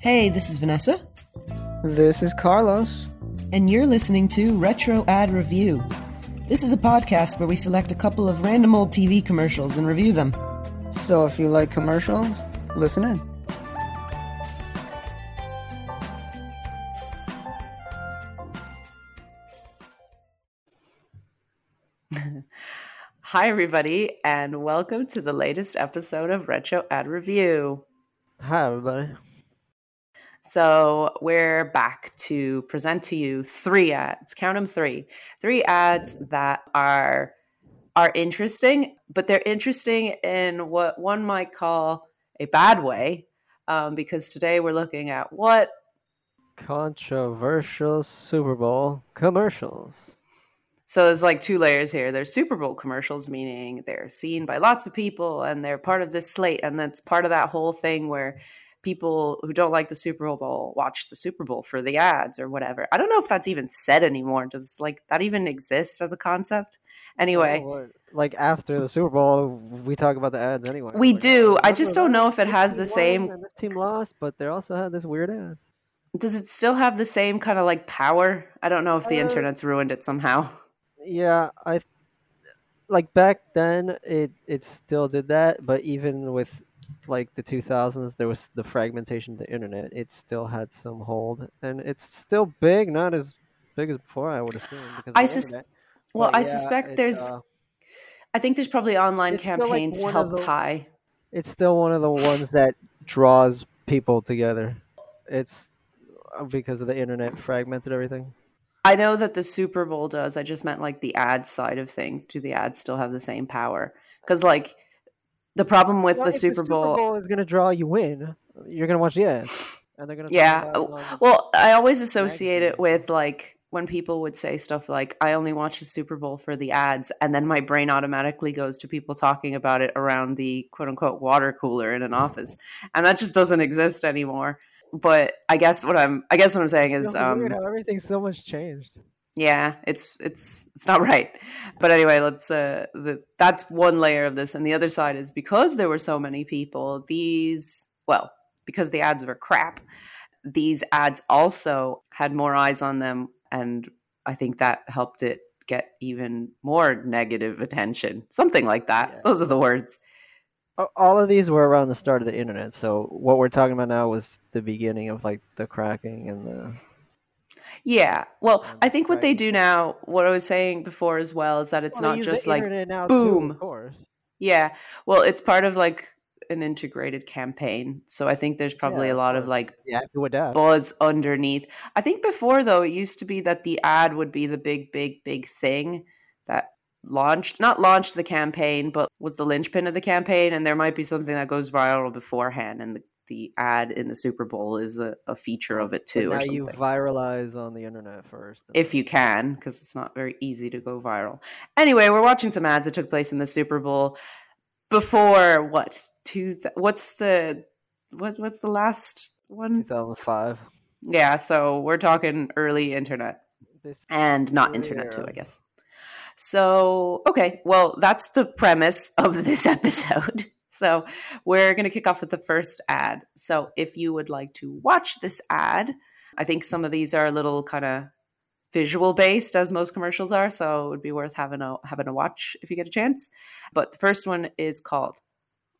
Hey, this is Vanessa, This is Carlos. and you're listening to Retro Ad Review. This is a podcast where we select a couple of random old TV commercials and review them. So if you like commercials, listen in. Hi, everybody, and welcome to the latest episode of Retro Ad Review. Hi, everybody. So, we're back to present to you three ads. Count them three. Three ads that are are interesting, but they're interesting in what one might call a bad way. Um, because today we're looking at what Controversial Super Bowl commercials. So there's like two layers here. There's Super Bowl commercials, meaning they're seen by lots of people and they're part of this slate. And that's part of that whole thing where people who don't like the Super Bowl watch the Super Bowl for the ads or whatever. I don't know if that's even said anymore. Does like that even exist as a concept? Anyway, Oh, like after the Super Bowl, we talk about the ads anyway. We Like, do. oh, I just don't know if it has the same- this team lost, but they also had this weird ad. does it still have the same kind of like power? I don't know if the Uh, internet's ruined it somehow. Yeah, I like back then it it still did that, but even with like the 2000s, there was the fragmentation of the internet. It still had some hold, and it's still big, not as big as before. I would assume. Because I sus- internet. Well, But I yeah, suspect it, there's, uh, I think there's probably online still, like, campaigns to help the- tie. it's still one of the ones that draws people together. It's uh, because of the internet fragmented everything. I know that the Super Bowl does. I just meant like the ad side of things. Do the ads still have the same power? Because like the problem with Well, the if Super Bowl, is going to draw you in. You're going to watch the ads, and they're going to yeah. oh, Well, I always associate it with like when people would say stuff like, "I only watch the Super Bowl for the ads," and then my brain automatically goes to people talking about it around the quote unquote water cooler in an office, and that just doesn't exist anymore. But I guess what I'm, I guess what I'm saying is, um, weird how everything's so much changed. yeah it's it's it's not right. But anyway let's uh the, that's one layer of this. And the other side is because there were so many people these well because the ads were crap these ads also had more eyes on them. And i think that helped it get even more negative attention. Something like that. Yeah. those are the words All of these were around the start of the internet, so what we're talking about now was the beginning of like the cracking and the. yeah well i think what they do now what i was saying before as well is that it's Well, not just like now too, boom. of course. Yeah. Well, it's part of like an integrated campaign. So I think there's probably Yeah, a lot of like You have to adapt. buzz underneath. I think before though, it used to be that the ad would be the big, big, big thing that launched, not launched the campaign, but was the linchpin of the campaign. And there might be something that goes viral beforehand. And the, the ad in the Super Bowl is a, a feature of it too, now you viralize on the internet first. if you can, because it's not very easy to go viral. Anyway, we're watching some ads that took place in the Super Bowl before what? Two? Th- what's the what? What's the last one? 2005. Yeah, so we're talking early internet This and not internet too, I guess. So okay, well that's the premise of this episode. So we're going to kick off with the first ad. So if you would like to watch this ad, I think some of these are a little kind of visual based as most commercials are, so it would be worth having a having a watch if you get a chance. But the first one is called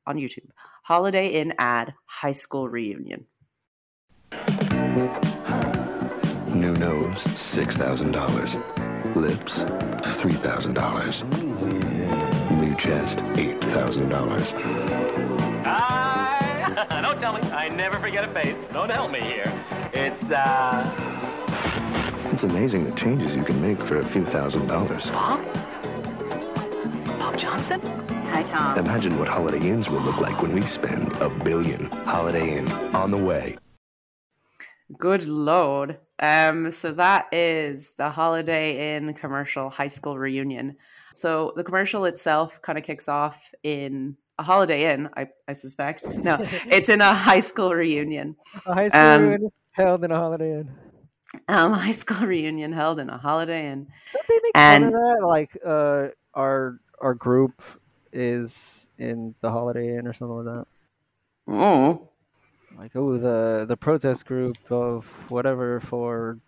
on YouTube Holiday Inn ad high school reunion. New nose, $6,000. Lips, $3,000. New chest, $8,000. I don't tell me. I never forget a face. Don't help me here. It's uh It's amazing the changes you can make for a few thousand dollars. Bob? Bob Johnson? Hi, Tom. Imagine what Holiday Inns will look like when we spend a billion. Holiday Inn, on the way. Good lord. Um, so that is the Holiday Inn commercial high school reunion. So the commercial itself kind of kicks off in a Holiday Inn, I, I suspect. No, it's in a high school reunion. A high school Um, reunion held in a Holiday Inn. Um, high school reunion held in a Holiday Inn. Don't they make and- fun of that? Like uh, our our group is in the Holiday Inn or something like that. Mm. Like, oh, the the protest group of whatever for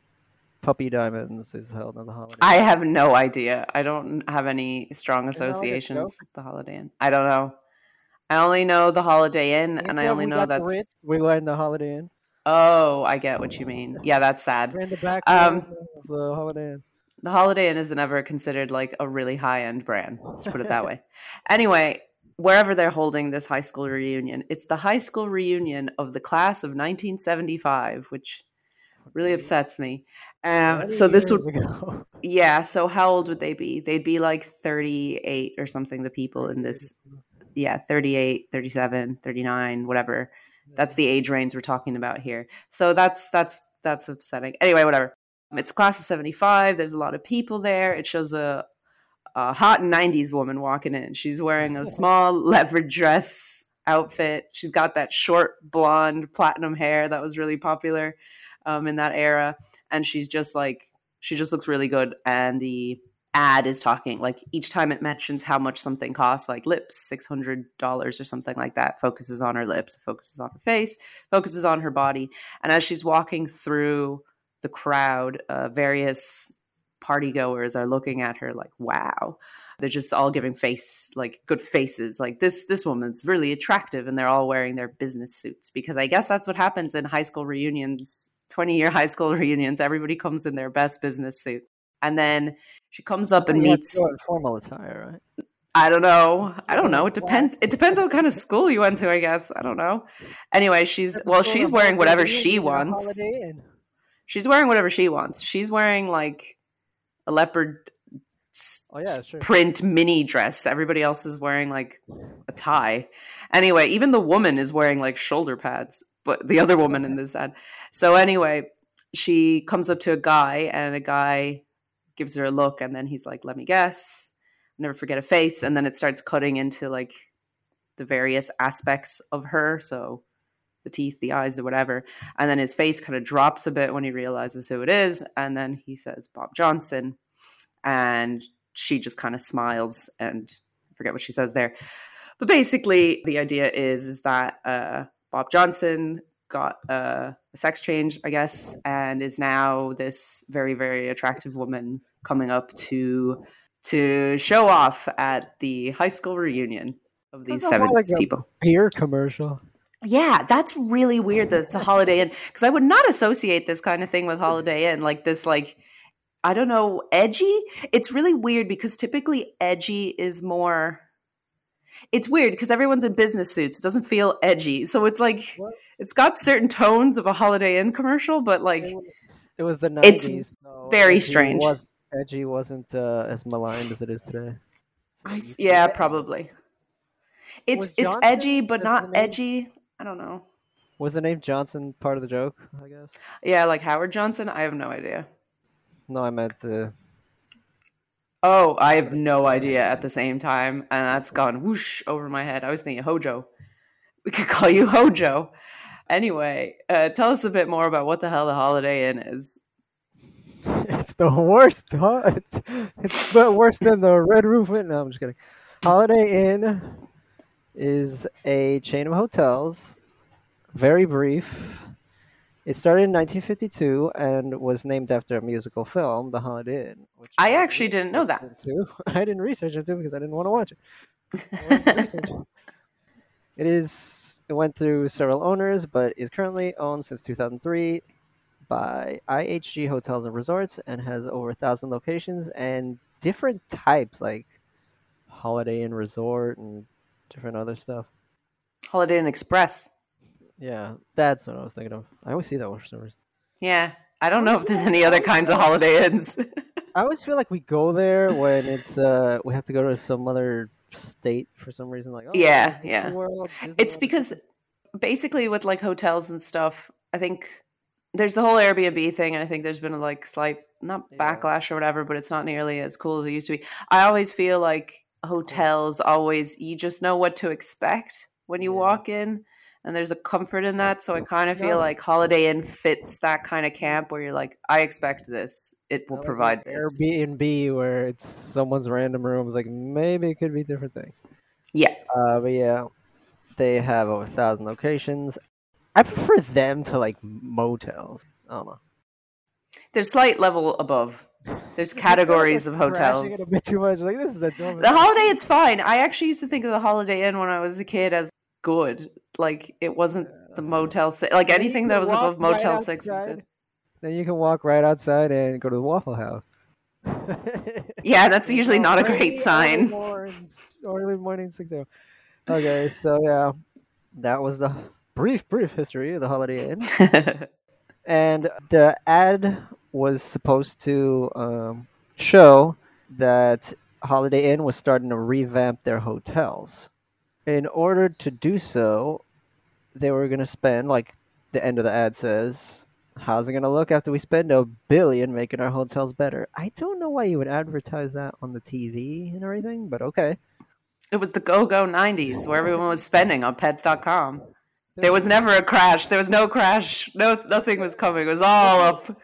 puppy diamonds is held on the Holiday. I have no idea. I don't have any strong Isn't that like a associations with the Holiday Inn. I don't know. I only know the Holiday Inn, and I only we know that's. We went in the Holiday Inn. Oh, I get what you mean. Yeah, that's sad. We're in the back Um, of the Holiday Inn. The Holiday Inn isn't ever considered like a really high end brand. Let's put it that way. Anyway, wherever they're holding this high school reunion, it's the high school reunion of the class of 1975, which really upsets me. Um, so this would, ago. yeah. So how old would they be? They'd be like 38 or something. The people in this, yeah, 38, 37, 39, whatever. That's the age range we're talking about here. So that's that's that's upsetting. Anyway, whatever. It's class of 75. There's a lot of people there. It shows a, a hot 90s woman walking in. She's wearing a small leopard dress outfit. She's got that short blonde platinum hair that was really popular um, in that era. And she's just like, she just looks really good. And the ad is talking like each time it mentions how much something costs, like lips, $600 or something like that, focuses on her lips, focuses on her face, focuses on her body. And as she's walking through the crowd, uh, various party goers are looking at her like, wow. They're just all giving face like good faces. Like this this woman's really attractive and they're all wearing their business suits because I guess that's what happens in high school reunions, 20 year high school reunions. Everybody comes in their best business suit. And then she comes up and You have to meets formal attire, right? I don't know. I don't know. It depends. It depends on what kind of school you went to, I guess. I don't know. Anyway, she's well, she's wearing whatever she wants. She's wearing whatever she wants. She's wearing like a leopard Oh yeah, true. print mini dress. Everybody else is wearing like a tie. Anyway, even the woman is wearing like shoulder pads, but the other woman in this ad. So anyway, she comes up to a guy and a guy gives her a look and then he's like, "Let me guess." Never forget a face and then it starts cutting into like the various aspects of her, so the teeth, the eyes, or whatever. And then his face kind of drops a bit when he realizes who it is. And then he says, Bob Johnson. And she just kind of smiles and I forget what she says there. But basically, the idea is, is that uh, Bob Johnson got uh, a sex change, I guess, and is now this very, very attractive woman coming up to to show off at the high school reunion of these Sounds more 70s like people. Beer commercial. Yeah, that's really weird that it's a Holiday Inn because I would not associate this kind of thing with Holiday Inn, like this, like I don't know, edgy. It's really weird because typically edgy is more. It's weird because everyone's in business suits. It doesn't feel edgy, so it's like What? it's got certain tones of a Holiday Inn commercial, but like it was, it was the It's so very edgy strange. Was, edgy wasn't uh, as maligned as it is today. So I, yeah, probably. It's it's edgy, but not edgy. I don't know. Was the name Johnson part of the joke? I guess. Yeah, like Howard Johnson. I have no idea. No, I meant uh, Oh, I have no idea at the same time, and that's gone whoosh over my head. I was thinking Hojo. We could call you Hojo. Anyway, uh, tell us a bit more about what the hell the Holiday Inn is. it's the worst. Huh? It's, it's but worse than the Red Roof Inn. No, I'm just kidding. Holiday Inn is a chain of hotels, very brief. It started in 1952 and was named after a musical film, The Holiday Inn. Which I actually didn't know that. into. I didn't research it too because I didn't want to watch it. To it. It is. It went through several owners, but is currently owned since 2003 by IHG Hotels and Resorts and has over a thousand locations and different types like Holiday Inn Resort and different other stuff. Holiday Inn Express. Yeah, that's what I was thinking of. I always see that for some reason. Yeah, I don't know if there's any other kinds of Holiday Inns. I always feel like we go there when it's uh we have to go to some other state for some reason. Like oh, Yeah, yeah. World, it's because basically with like hotels and stuff, I think there's the whole Airbnb thing, and I think there's been a like slight not Yeah. backlash or whatever, but it's not nearly as cool as it used to be. I always feel like hotels always you just know what to expect when you Yeah. walk in. And there's a comfort in that, so I kind of feel like Holiday Inn fits that kind of camp where you're like, I expect this; it will like provide this. Airbnb where it's someone's random room. It's like maybe it could be different things. Yeah. Uh, but yeah, they have over a thousand locations. I prefer them to like motels. I don't know. There's slight level above. There's categories of hotels. Crashing it a bit too much. Like this is the dumbest. The Holiday it's fine. I actually used to think of the Holiday Inn when I was a kid as good. Like it wasn't the Motel Six. Like anything that was above right Motel Six is good. Then you can walk right outside and go to the Waffle House. Yeah, that's usually not a great sign. Early morning, six a.m. Okay, so yeah, that was the brief, brief history of the Holiday Inn. and the ad was supposed to um, show that Holiday Inn was starting to revamp their hotels. In order to do so, they were going to spend, like the end of the ad says, how's it going to look after we spend a billion making our hotels better? I don't know why you would advertise that on the TV and everything, but okay. it was the go-go 90s where everyone was spending on pets.com. There was never a crash. There was no crash. No nothing was coming. It was all up.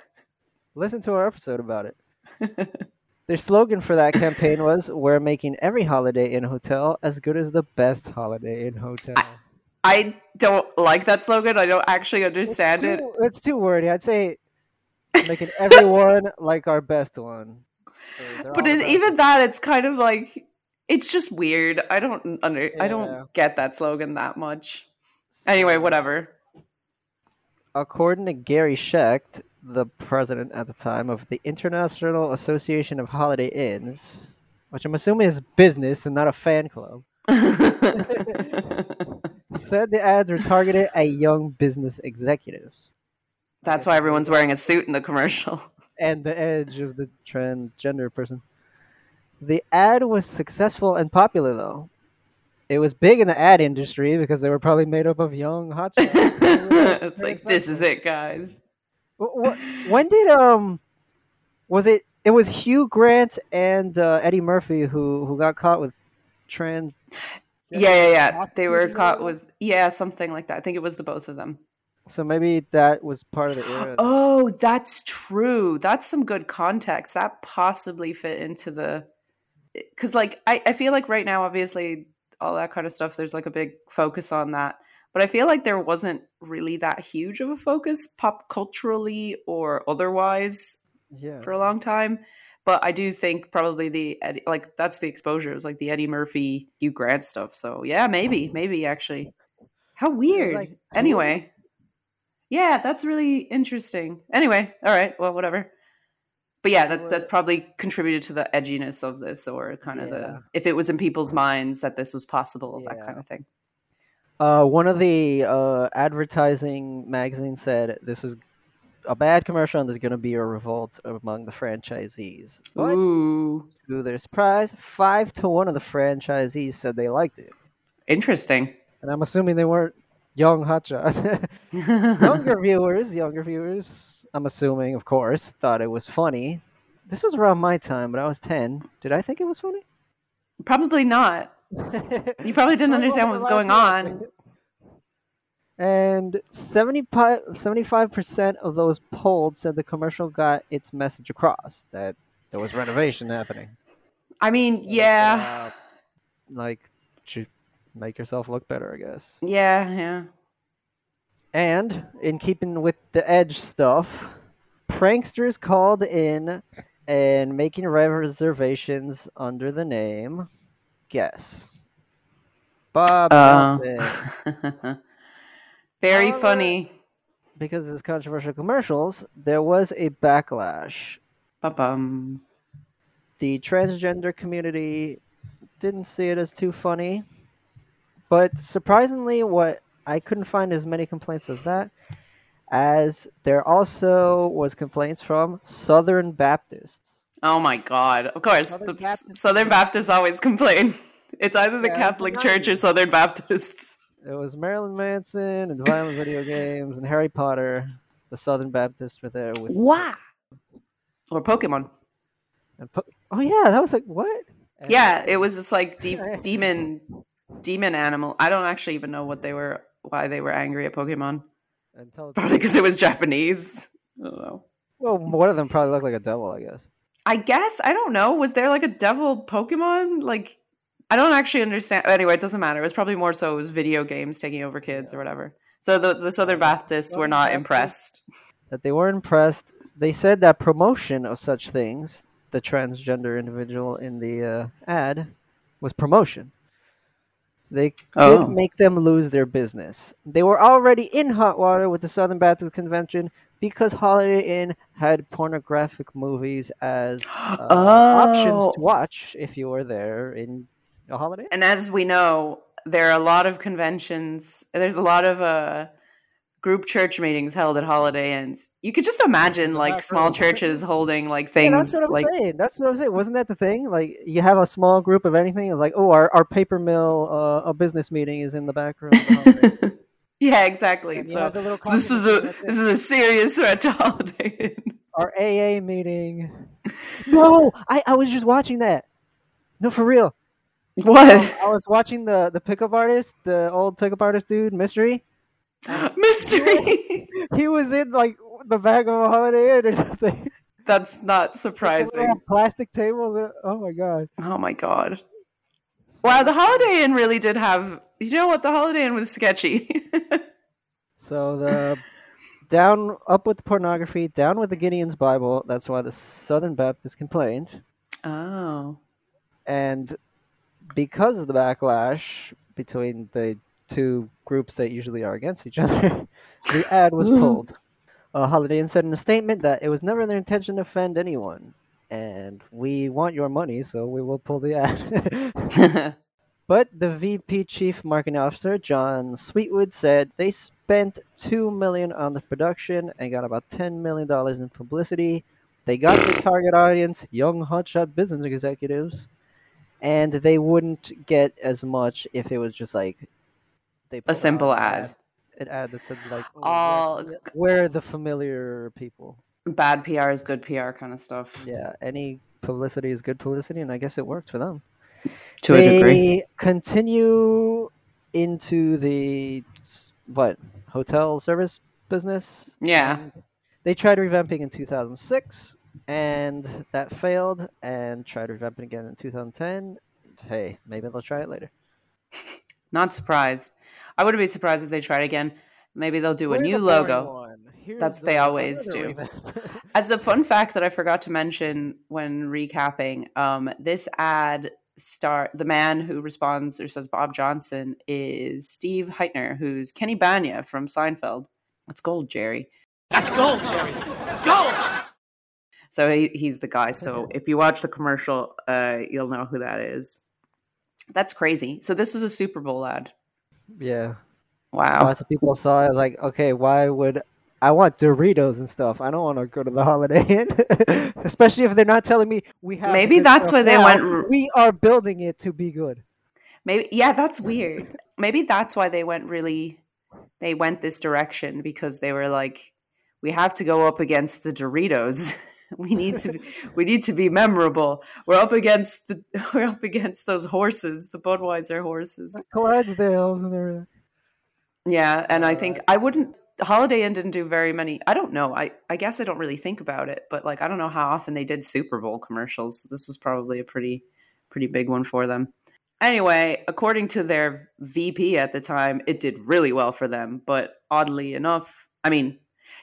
Listen to our episode about it. Their slogan for that campaign was "We're making every Holiday Inn hotel as good as the best Holiday Inn hotel." I don't like that slogan. I don't actually understand it. Too- It's too wordy. I'd say making everyone like our best one. So But it, even it. that, it's kind of like it's just weird. I don't under. I don't get that slogan that much. Anyway, whatever. According to Gary Schecht, the president at the time of the International Association of Holiday Inns, which I'm assuming is business and not a fan club, said the ads were targeted at young business executives. That's why everyone's wearing a suit in the commercial. and the edge of the transgender person. The ad was successful and popular, though. It was big in the ad industry because they were probably made up of young hot it's like this is it, guys. Wh- wh- When did um, was it? It was Hugh Grant and uh, Eddie Murphy who who got caught with trans. Yeah, yeah, yeah. They were caught with yeah, something like that. I think it was the both of them. So maybe that was part of the era. Oh, that's true. That's some good context. That possibly fit into the because like I, I feel like right now, obviously, all that kind of stuff, there's like a big focus on that. But I feel like there wasn't really that huge of a focus pop culturally or otherwise yeah. for a long time. But I do think probably the like that's the exposure. It was like the Eddie Murphy, Hugh Grant stuff. So yeah, maybe, maybe actually. How weird. like. Anyway, yeah, that's really interesting. Anyway, all right, well, whatever. But yeah, that that probably contributed to the edginess of this, or kind of Yeah. the if it was in people's minds that this was possible, that kind of thing. Uh, one of the uh, advertising magazines said this is a bad commercial and there's going to be a revolt among the franchisees. But Ooh, to their surprise, five to one of the franchisees said they liked it. interesting. And I'm assuming they weren't young hotshot. younger viewers, younger viewers, I'm assuming, of course, thought it was funny. This was around my time, but I was 10. Did I think it was funny? Probably not. You probably didn't understand what was going on. And 75, 75% of those polled said the commercial got its message across that there was renovation happening. I mean, yeah, Uh, like, to make yourself look better, I guess. yeah, yeah. And in keeping with the edge stuff, pranksters called in and making reservations under the name guess. Bob Uh, Very However- funny. Because of his controversial commercials, there was a backlash. Ba-bum. The transgender community didn't see it as too funny. But surprisingly, what I couldn't find as many complaints as that, as there also was complaints from Southern Baptists. Oh my god! Of course, Southern the Baptists- Southern Baptists always complain. It's either the Yeah, Catholic Church or Southern Baptists. It was Marilyn Manson and violent video games and Harry Potter. The Southern Baptists were there with. Wow. Or Pokemon. and po- oh yeah, that was like what? And- Yeah, it was just like de- demon, demon animal. I don't actually even know what they were, why they were angry at Pokemon. and Teletubbies. Probably because it was Japanese. I don't know. Well, one of them probably looked like a devil, I guess. I guess I don't know. Was there like a devil Pokemon? Like, I don't actually understand. Anyway, it doesn't matter. It was probably more so it was video games taking over kids or whatever. So the the Southern Baptists were not impressed. that they were impressed. They said that promotion of such things, the transgender individual in the uh, ad, was promotion. They Oh. make them lose their business. They were already in hot water with the Southern Baptist Convention because Holiday Inn had pornographic movies as uh, options Oh. to watch if you were there in a Holiday Inn. And as we know, there are a lot of conventions. There's a lot of uh, group church meetings held at Holiday Inns. You could just imagine like small churches holding like Yeah, things that's what I'm like saying. That's what I'm saying. Wasn't that the thing? Like you have a small group of anything. It's like, oh, our, our paper mill, uh, a business meeting is in the back room. the. yeah, exactly. And So, the so this is a this is a serious threat to Holiday Inn. our AA meeting. No, I, I was just watching that. No, for real. What I was watching the the pickup artist, the old pickup artist dude, Mystery. mystery? He was in like the back of a Holiday Inn or something. That's not surprising. Plastic tables. Uh, oh my god. Oh my god. Wow, the Holiday Inn really did have. You know what? The Holiday Inn was sketchy. So the down up with the pornography, down with the Gideon's Bible. That's why the Southern Baptists complained. oh. and because of the backlash between the two groups that usually are against each other, the ad was pulled. Uh, Holiday Inn said in a statement that it was never their intention to offend anyone, and we want your money, so we will pull the ad. but the VP Chief Marketing Officer John Sweetwood said they spent two million on the production and got about ten million dollars in publicity. They got the target audience, young hotshot business executives, and they wouldn't get as much if it was just like they a simple an ad. an ad that said like oh, All we're, we're the familiar people. Bad PR is good PR kind of stuff. Yeah, any publicity is good publicity, and I guess it worked for them. To a they degree. continue into the what hotel service business. Yeah. They tried revamping in 2006, and that failed. And tried revamping again in 2010. Hey, maybe they'll try it later. Not surprised. I wouldn't be surprised if they tried again. Maybe they'll do a We're new logo. One. Here's That's what the they always do. As a fun fact that I forgot to mention when recapping, um, this ad star the man who responds or says Bob Johnson is Steve Hytner, who's Kenny Bania from Seinfeld. That's gold, Jerry. That's gold, Jerry. Gold! So he, he's the guy. So if you watch the commercial, uh, you'll know who that is. That's crazy. So this was a Super Bowl ad. yeah. Wow. Lots of people saw it. I was like, okay, why would I want Doritos and stuff? I don't want to go to the Holiday Inn, especially if they're not telling me we have. Maybe that's why they now. went We are building it to be good. Maybe yeah, that's weird. Maybe that's why they went really they went this direction because they were like we have to go up against the Doritos. we need to be, we need to be memorable. We're up against the we're up against those horses, the Budweiser horses. Clydesdales and everything. Yeah, and I think uh, I wouldn't Holiday Inn didn't do very many. I don't know. I I guess I don't really think about it, but like I don't know how often they did Super Bowl commercials. This was probably a pretty pretty big one for them. Anyway, according to their VP at the time, it did really well for them, but oddly enough, I mean,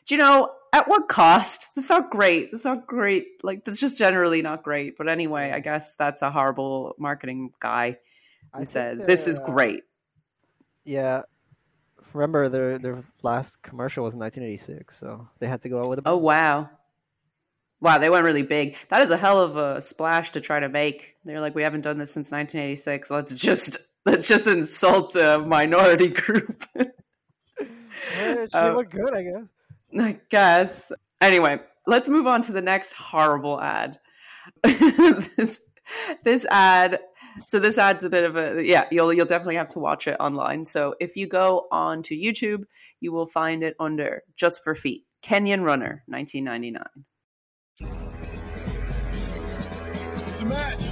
do you know at what cost? That's not great. That's not great. Like that's just generally not great. But anyway, I guess that's a horrible marketing guy I who think says this is great. Yeah. Remember, their their last commercial was in 1986, so they had to go out with a. Oh wow. Wow, they went really big. That is a hell of a splash to try to make. They're like, we haven't done this since 1986. Let's just let's just insult a minority group. Well, it Uh, looked good, I guess. I guess. Anyway, let's move on to the next horrible ad. this this ad so this adds a bit of a yeah, you'll you'll definitely have to watch it online. So if you go on to YouTube, you will find it under Just for Feet, Kenyan Runner, 1999. It's a match.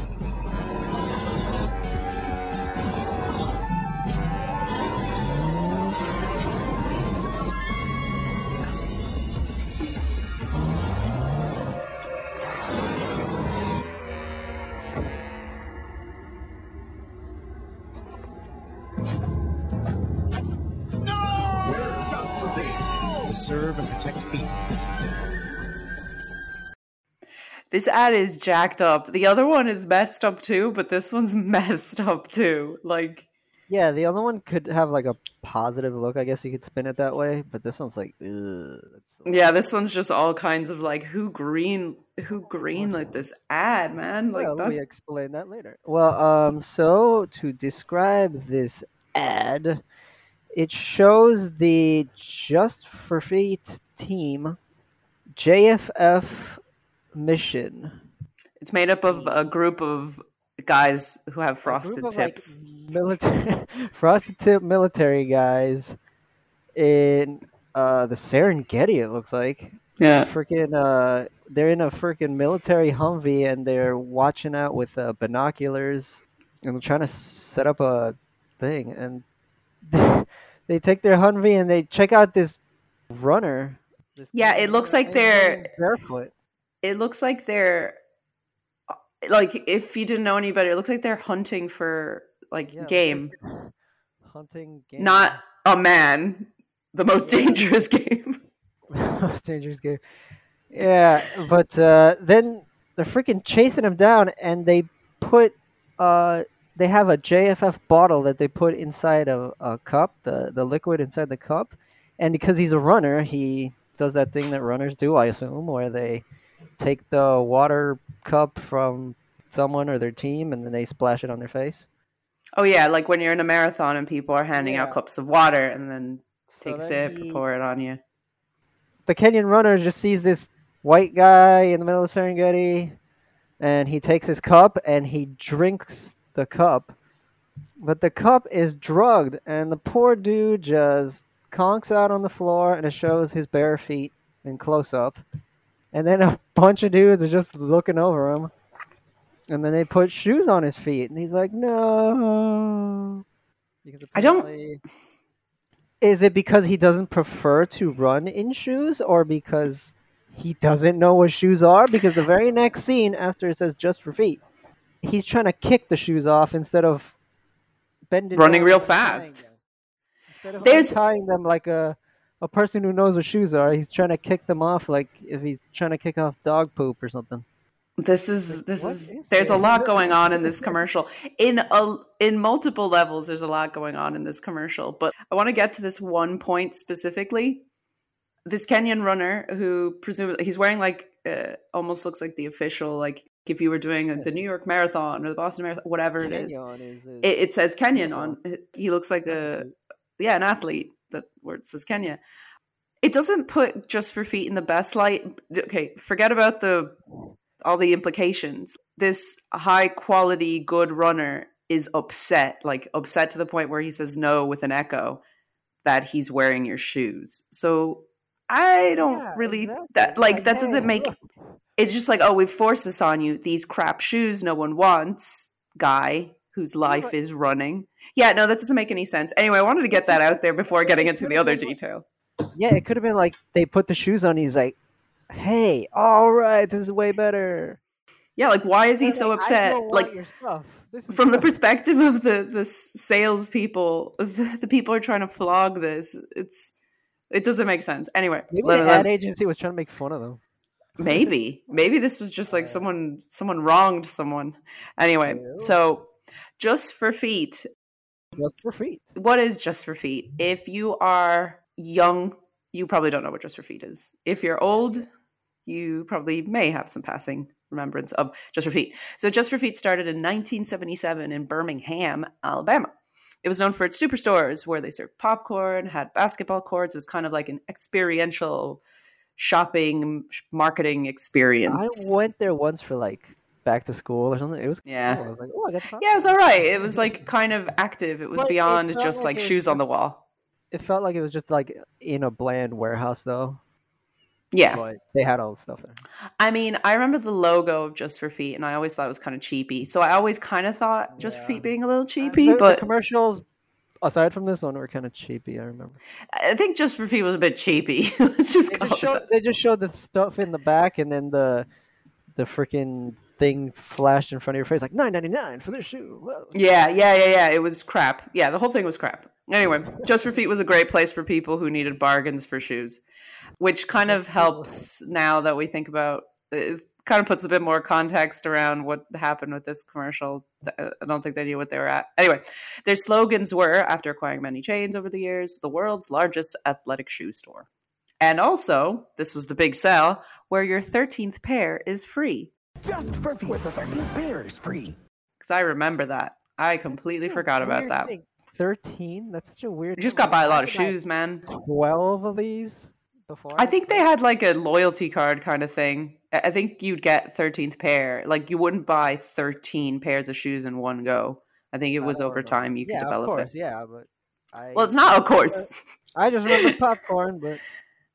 This ad is jacked up. The other one is messed up too, but this one's messed up too. Like, Yeah, the other one could have like a positive look. I guess you could spin it that way, but this one's like, yeah, this one's just all kinds of like who green who green like this ad, man. Like well, let me explain that later. Well, um, so to describe this ad, it shows the Just for Feet team JFF mission. it's made up of a group of guys who have frosted of, like, tips. military, frosted tip military guys in uh, the Serengeti. It looks like. yeah. freaking uh they're in a freaking military Humvee and they're watching out with uh, binoculars and they're trying to set up a thing and they take their Humvee and they check out this runner. this Yeah, it looks like they're- barefoot. It looks like they're uh, like if you didn't know any better, it looks like they're hunting for like Yeah, game, hunting game. not a man. The most dangerous game. most dangerous game. Yeah, but uh, then they're freaking chasing him down, and they put uh, they have a JFF bottle that they put inside a, a cup, the the liquid inside the cup, and because he's a runner, he does that thing that runners do, I assume, where they take the water cup from someone or their team, and then they splash it on their face. Oh yeah, like when you're in a marathon and people are handing out cups of water and then So take a sip, he- pour it on you. the Kenyan runner just sees this white guy in the middle of Serengeti, and he takes his cup and he drinks the cup. But the cup is drugged, and the poor dude just conks out on the floor, and it shows his bare feet in close up. And then a bunch of dudes are just looking over him. And then they put shoes on his feet, and he's like, "No." Because I don't- Is it because he doesn't prefer to run in shoes, or because he doesn't know what shoes are? Because the very next scene after it says "just for feet," he's trying to kick the shoes off instead of bending Running real fast. them. Instead of There's- tying them like a a person who knows what shoes are, he's trying to kick them off like if he's trying to kick off dog poop or something. This is this what is is there's a lot going on in this commercial. In a in multiple levels there's a lot going on in this commercial, but I want to get to this one point specifically. This Kenyan runner who presumably he's wearing like uh, almost looks like the official like if you were doing the New York Marathon or the Boston Marathon whatever it is. Is, is It, it says Kenyan on he looks like a yeah, an athlete that it says Kenya. It doesn't put just for feet in the best light. Okay, forget about the all the implications. This high quality good runner is upset, like upset to the point where he says no with an echo that he's wearing your shoes. So I don't Yeah, really exactly. that like that doesn't make it's just like oh we've forced this on you these crap shoes no one wants guy whose life is running. Yeah no that doesn't make any sense. Anyway i wanted to get that out there before getting into the other detail. Yeah, it could have been like they put the shoes on. He's like, "Hey, all right, this is way better." yeah like why is he so upset? like your stuff. This is from the perspective of the the salespeople the, the people are trying to flog this it's it doesn't make sense. Anyway Maybe the ad agency was trying to make fun of them. maybe. Maybe this was just like someone someone wronged someone. Anyway so just for feet. Just for feet. what is just for feet? If you are young you probably don't know what just for feet is. If you're old you probably may have some passing remembrance of just for feet. So just for feet started in 1977 in birmingham alabama. It was known for its superstores where they served popcorn had basketball courts. It was kind of like an experiential shopping marketing experience. I went there once for like back to school or something. It was Yeah. cool. I was like, "Oh, yeah it was all right it was like kind of active it was beyond felt just like like it shoes on the wall It felt like it was just like in a bland warehouse though. yeah But they had all the stuff there. I mean, I remember the logo of Just for Feet, and I always thought it was kind of cheapy. So I always kind of thought Just for Feet being a little The- cheapy, the, but commercials, aside from this one, were kind of cheapy. I remember. I think Just for Feet was a bit cheapy. Let's just They call just, it showed, they just showed the stuff in the back, and then the the freaking thing flashed in front of your face like nine ninety nine for this shoe. Whoa. Yeah, yeah, yeah, yeah. It was crap. Yeah, the whole thing was crap. Anyway, Just for Feet was a great place for people who needed bargains for shoes, which kind of helps now that we think about it. Kind of puts a bit more context around what happened with this commercial. Uh, I don't think they knew what they were at. Anyway, their slogans were, after acquiring many chains over the years, the world's largest athletic shoe store. And also, this was the big sell, where your 13th pair is free. Just for with the 13th pair is free. Because I remember that. I completely hmm, forgot about that. Thirteen. That's such a weird. You just got by a lot of I could buy shoes, man. Twelve of these before. I think they had like a loyalty card kind of thing. I I think you'd get 13th pair. Like you wouldn't buy 13 pairs of shoes in one go. I think it was over don't know. time you could yeah, develop of course, it. Yeah, but I. Well, it's not, of course. I just remember popcorn, but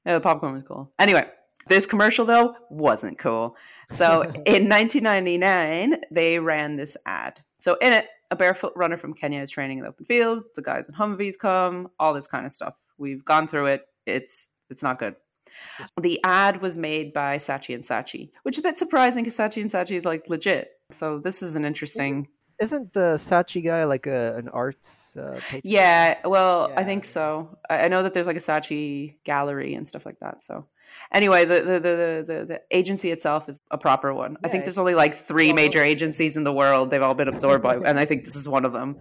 Yeah, the popcorn was cool. Anyway, this commercial though wasn't cool. So in 1999, they ran this ad. So in it, a barefoot runner from Kenya is training in the open field. The guys in Humvees come, all this kind of stuff. We've gone through it. It's it's not good. The ad was made by Saatchi and Saatchi, which is a bit surprising because Saatchi and Saatchi is like legit. So this is an interesting. isn't the Saatchi guy like a an arts? Uh. Yeah, well, I think so. I I know that there's like a Saatchi gallery and stuff like that. So, anyway, the the the the, the agency itself is a proper one. I think there's only like three major agencies in the world. They've all been absorbed by, and I think this is one of them.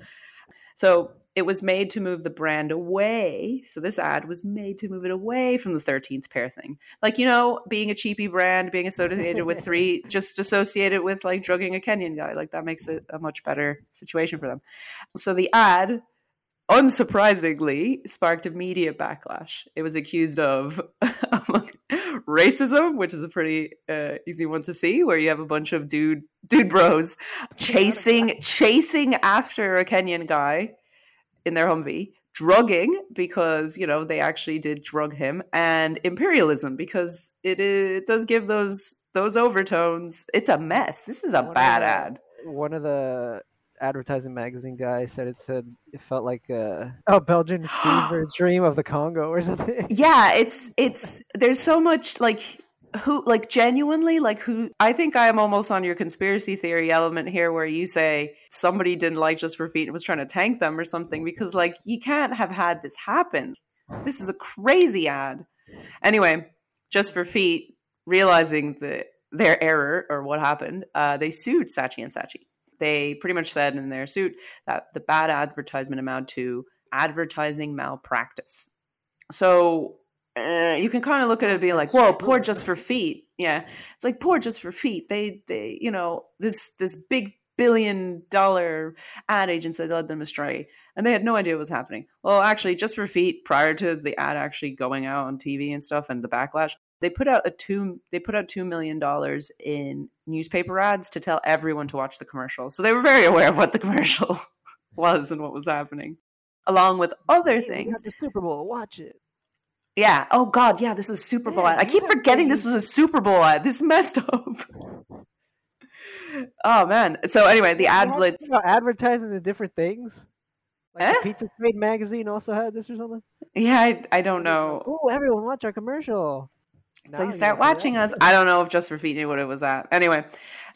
So it was made to move the brand away. So this ad was made to move it away from the 13th pair thing. Like, you know, being a cheapy brand, being associated with three, just associated with like drugging a Kenyan guy, like that makes it a much better situation for them. So the ad, unsurprisingly, sparked a media backlash. It was accused of racism, which is a pretty uh, easy one to see, where you have a bunch of dude dude bros chasing chasing after a Kenyan guy in their Humvee, drugging because you know they actually did drug him, and imperialism because it, it does give those those overtones. It's a mess. This is a One bad the- ad. One of the advertising magazine guy said it said it felt like a, a Belgian fever dream of the Congo or something. yeah it's it's there's so much like who like genuinely like who i think i'm almost on your conspiracy theory element here where you say somebody didn't like just for feet and was trying to tank them or something because like you can't have had this happen. This is a crazy ad. Anyway just for feet realizing that their error or what happened uh, they sued saatchi and saatchi they pretty much said in their suit that the bad advertisement amounted to advertising malpractice so uh, you can kind of look at it and be like, "Whoa, poor just for feet." Yeah, it's like poor just for feet. They, they, you know, this this big billion dollar ad agency led them astray, and they had no idea what was happening. Well, actually, just for feet, prior to the ad actually going out on TV and stuff, and the backlash, they put out a two they put out two million dollars in newspaper ads to tell everyone to watch the commercial. So they were very aware of what the commercial was and what was happening, along with other Hey, things. the Super Bowl. Watch it. Yeah. Oh God. Yeah. This was a Super Bowl Yeah, ad. I keep forgetting this was a Super Bowl ad. This messed up. oh man. So anyway, the ad blitz. you know, advertising the different things. Like Eh? Pizza Trade magazine also had this or something. Yeah, I, I don't know. Oh, everyone watch our commercial. It's like start watching us. I don't know if Just for Feet knew what it was at. Anyway,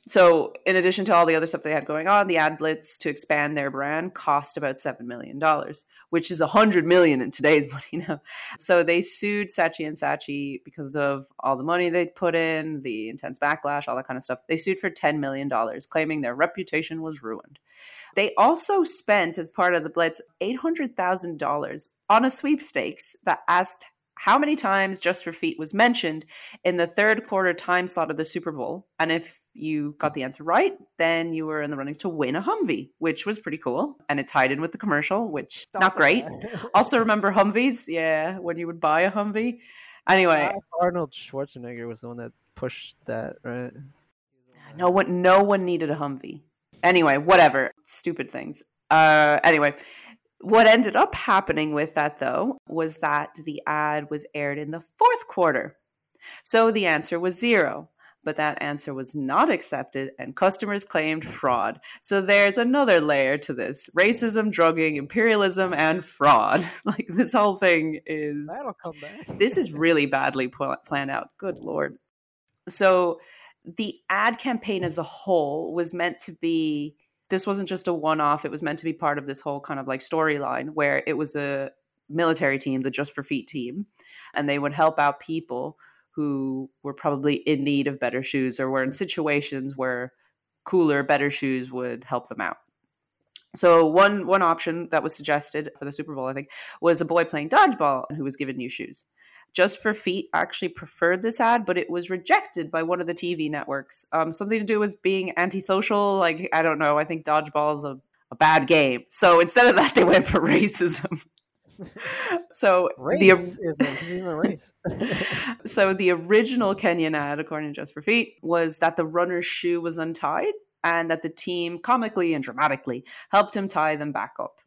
so in addition to all the other stuff they had going on, the ad blitz to expand their brand cost about seven million dollars, which is a hundred million in today's money now. So they sued Saatchi and Saatchi because of all the money they'd put in, the intense backlash, all that kind of stuff. They sued for ten million dollars, claiming their reputation was ruined. They also spent, as part of the blitz, eight hundred thousand dollars on a sweepstakes that asked how many times Just for Feet was mentioned in the third quarter time slot of the Super Bowl. And if you got the answer right, then you were in the running to win a Humvee, which was pretty cool. And it tied in with the commercial, which Stop not great. Also remember Humvees? Yeah, when you would buy a Humvee. Anyway, Arnold Schwarzenegger was the one that pushed that, right? no one no one needed a Humvee. Anyway, whatever. Stupid things. Uh anyway, what ended up happening with that though was that the ad was aired in the fourth quarter. So the answer was zero. But that answer was not accepted, and customers claimed fraud. So there's another layer to this racism, drugging, imperialism, and fraud. Like this whole thing is That'll come back. this is really badly pl- planned out. Good lord. So the ad campaign as a whole was meant to be this wasn't just a one off, it was meant to be part of this whole kind of like storyline where it was a military team, the Just for Feet team, and they would help out people who were probably in need of better shoes or were in situations where cooler, better shoes would help them out. So one one option that was suggested for the Super Bowl, I think, was a boy playing dodgeball who was given new shoes. Just for Feet actually preferred this ad, but it was rejected by one of the TV networks. Um, something to do with being antisocial. Like I don't know. I think dodgeball is a, a bad game. So instead of that, they went for racism. so the so the original Kenyan ad, according to Just for Feet, was that the runner's shoe was untied and that the team comically and dramatically helped him tie them back up.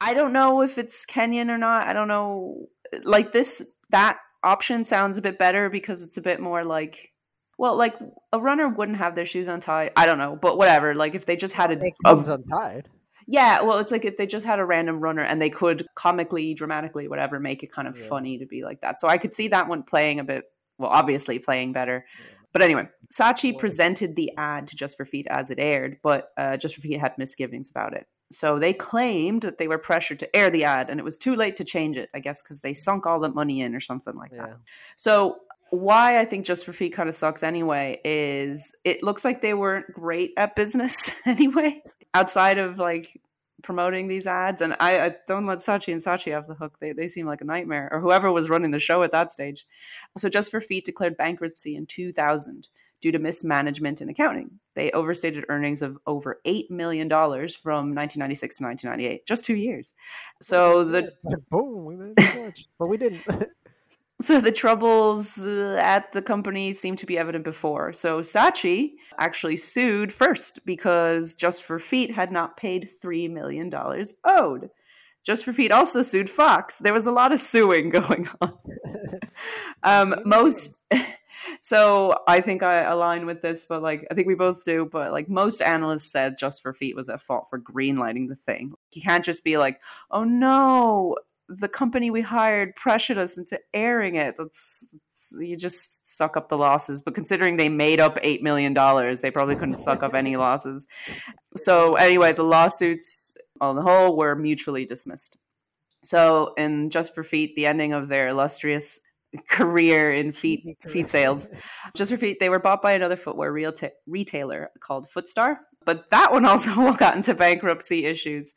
I don't know if it's Kenyan or not. I don't know. Like this, that option sounds a bit better because it's a bit more like, well, like a runner wouldn't have their shoes untied. I don't know, but whatever. Like if they just had a, a untied. yeah, well, it's like if they just had a random runner and they could comically, dramatically, whatever, make it kind of Yeah. funny to be like that. So I could see that one playing a bit, well, obviously playing better. But anyway, Saatchi presented the ad to Just for Feet as it aired, but uh, Just for Feet had misgivings about it. So they claimed that they were pressured to air the ad and it was too late to change it, I guess, because they sunk all the money in or something like that. So why I think Just for Feet kind of sucks anyway is it looks like they weren't great at business anyway, outside of like promoting these ads. And I, I don't let Saatchi and Saatchi off the hook. They they seem like a nightmare, or whoever was running the show at that stage. So Just for Feet declared bankruptcy in 2000 due to mismanagement in accounting. They overstated earnings of over $8 million from 1996 to 1998, just two years. So the boom, we made so much, but we didn't. So the troubles uh, at the company seemed to be evident before. So Saatchi actually sued first because Just for Feet had not paid $3 million owed. Just for Feet also sued Fox. There was a lot of suing going on. um, most. So I think I align with this, but like I think we both do. But like most analysts said, Just for Feet was at fault for greenlighting the thing. You can't just be like, "Oh no, the company we hired pressured us into airing it. That's you just suck up the losses. But considering they made up eight million dollars, they probably couldn't suck up any losses. So anyway, the lawsuits on the whole were mutually dismissed. So in Just for Feet, the ending of their illustrious career in feet feet sales, Just for Feet, they were bought by another footwear real retailer called Footstar. But that one also got into bankruptcy issues.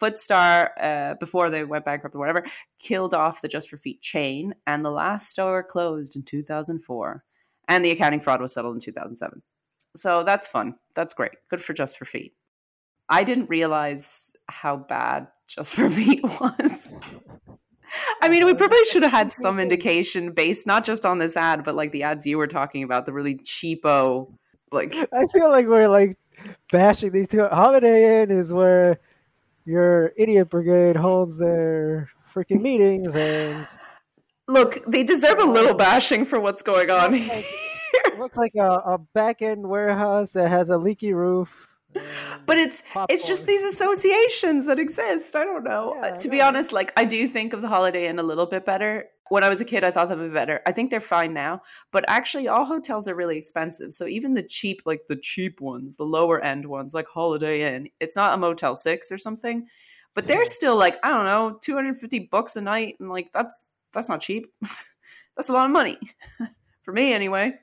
Footstar, uh, before they went bankrupt or whatever, killed off the Just for Feet chain, and the last store closed in 2004. And the accounting fraud was settled in 2007. So that's fun. That's great. Good for Just for Feet. I didn't realize how bad Just for Feet was. I mean, we um, probably should have had some indication based not just on this ad, but like the ads you were talking about, the really cheapo, like I feel like we're like bashing these two. Holiday Inn is where your idiot brigade holds their freaking meetings, and look, they deserve a little bashing for what's going on Looks here. like- it looks like a, a back end warehouse that has a leaky roof. But it's it's just these associations that exist. I don't know. Yeah, to be honest, like I do think of the Holiday Inn a little bit better. When I was a kid, I thought them would be better. I think they're fine now, but actually, all hotels are really expensive. So even the cheap, like the cheap ones, the lower end ones, like Holiday Inn, it's not a Motel Six or something, but they're still like I don't know, two hundred fifty bucks a night, and like that's that's not cheap. that's a lot of money for me, anyway.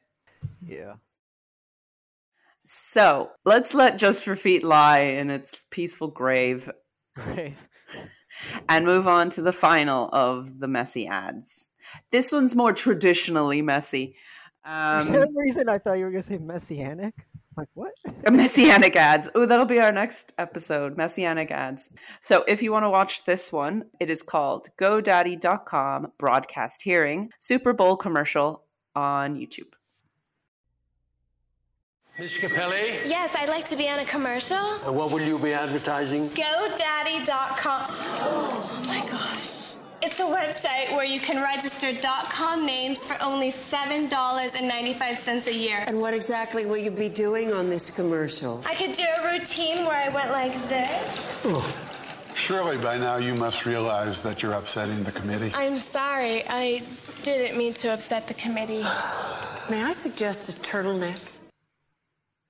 Yeah. So let's let Just for Feet lie in its peaceful grave Right. and move on to the final of the messy ads. This one's more traditionally messy. For Um, some reason, I thought you were gonna say messianic. Like what? messianic ads. Oh, that'll be our next episode messianic ads. So, if you want to watch this one, it is called GoDaddy.com Broadcast Hearing Super Bowl commercial on YouTube. Ms. Capelli, Yes, I'd like to be on a commercial. uh, what will you be advertising? GoDaddy.com. Oh my gosh. It's a website where you can register .com names for only $7.95 a year. And what exactly will you be doing on this commercial? I could do a routine where I went like this. Surely by now you must realize that you're upsetting the committee. I'm sorry. I didn't mean to upset the committee. May I suggest a turtleneck?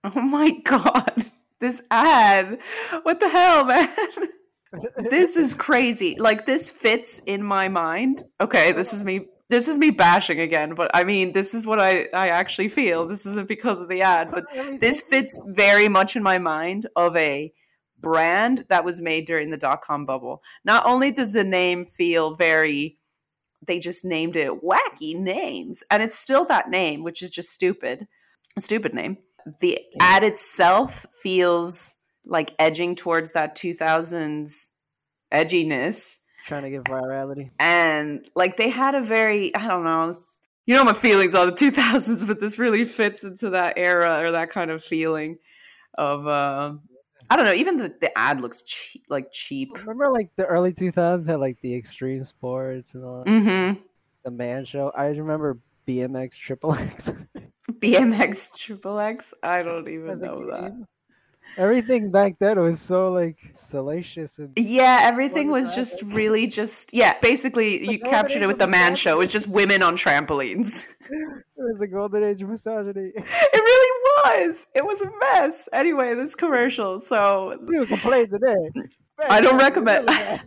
Oh my god. This ad. What the hell, man? this is crazy. Like this fits in my mind. Okay, this is me this is me bashing again, but I mean, this is what I, I actually feel. This isn't because of the ad, but this fits very much in my mind of a brand that was made during the dot com bubble. Not only does the name feel very, they just named it wacky names, and it's still that name, which is just stupid, a stupid name. The ad itself feels like edging towards that 2000s edginess trying to get virality. And like they had a very, I don't know, you know my feelings on the 2000s, but this really fits into that era or that kind of feeling of, uh, I don't know, even the, the ad looks cheap, like cheap. Remember like the early 2000s had like the extreme sports and all mm-hmm. the man show. I remember BMX Triple X. BMX Triple X? I don't even know that. everything back then was so like salacious and yeah everything was just really just yeah basically you oh, captured it with the man show. It was just women on trampolines. It was a golden age of misogyny. It really was it was a mess anyway this commercial so you complain today I don't recommend. I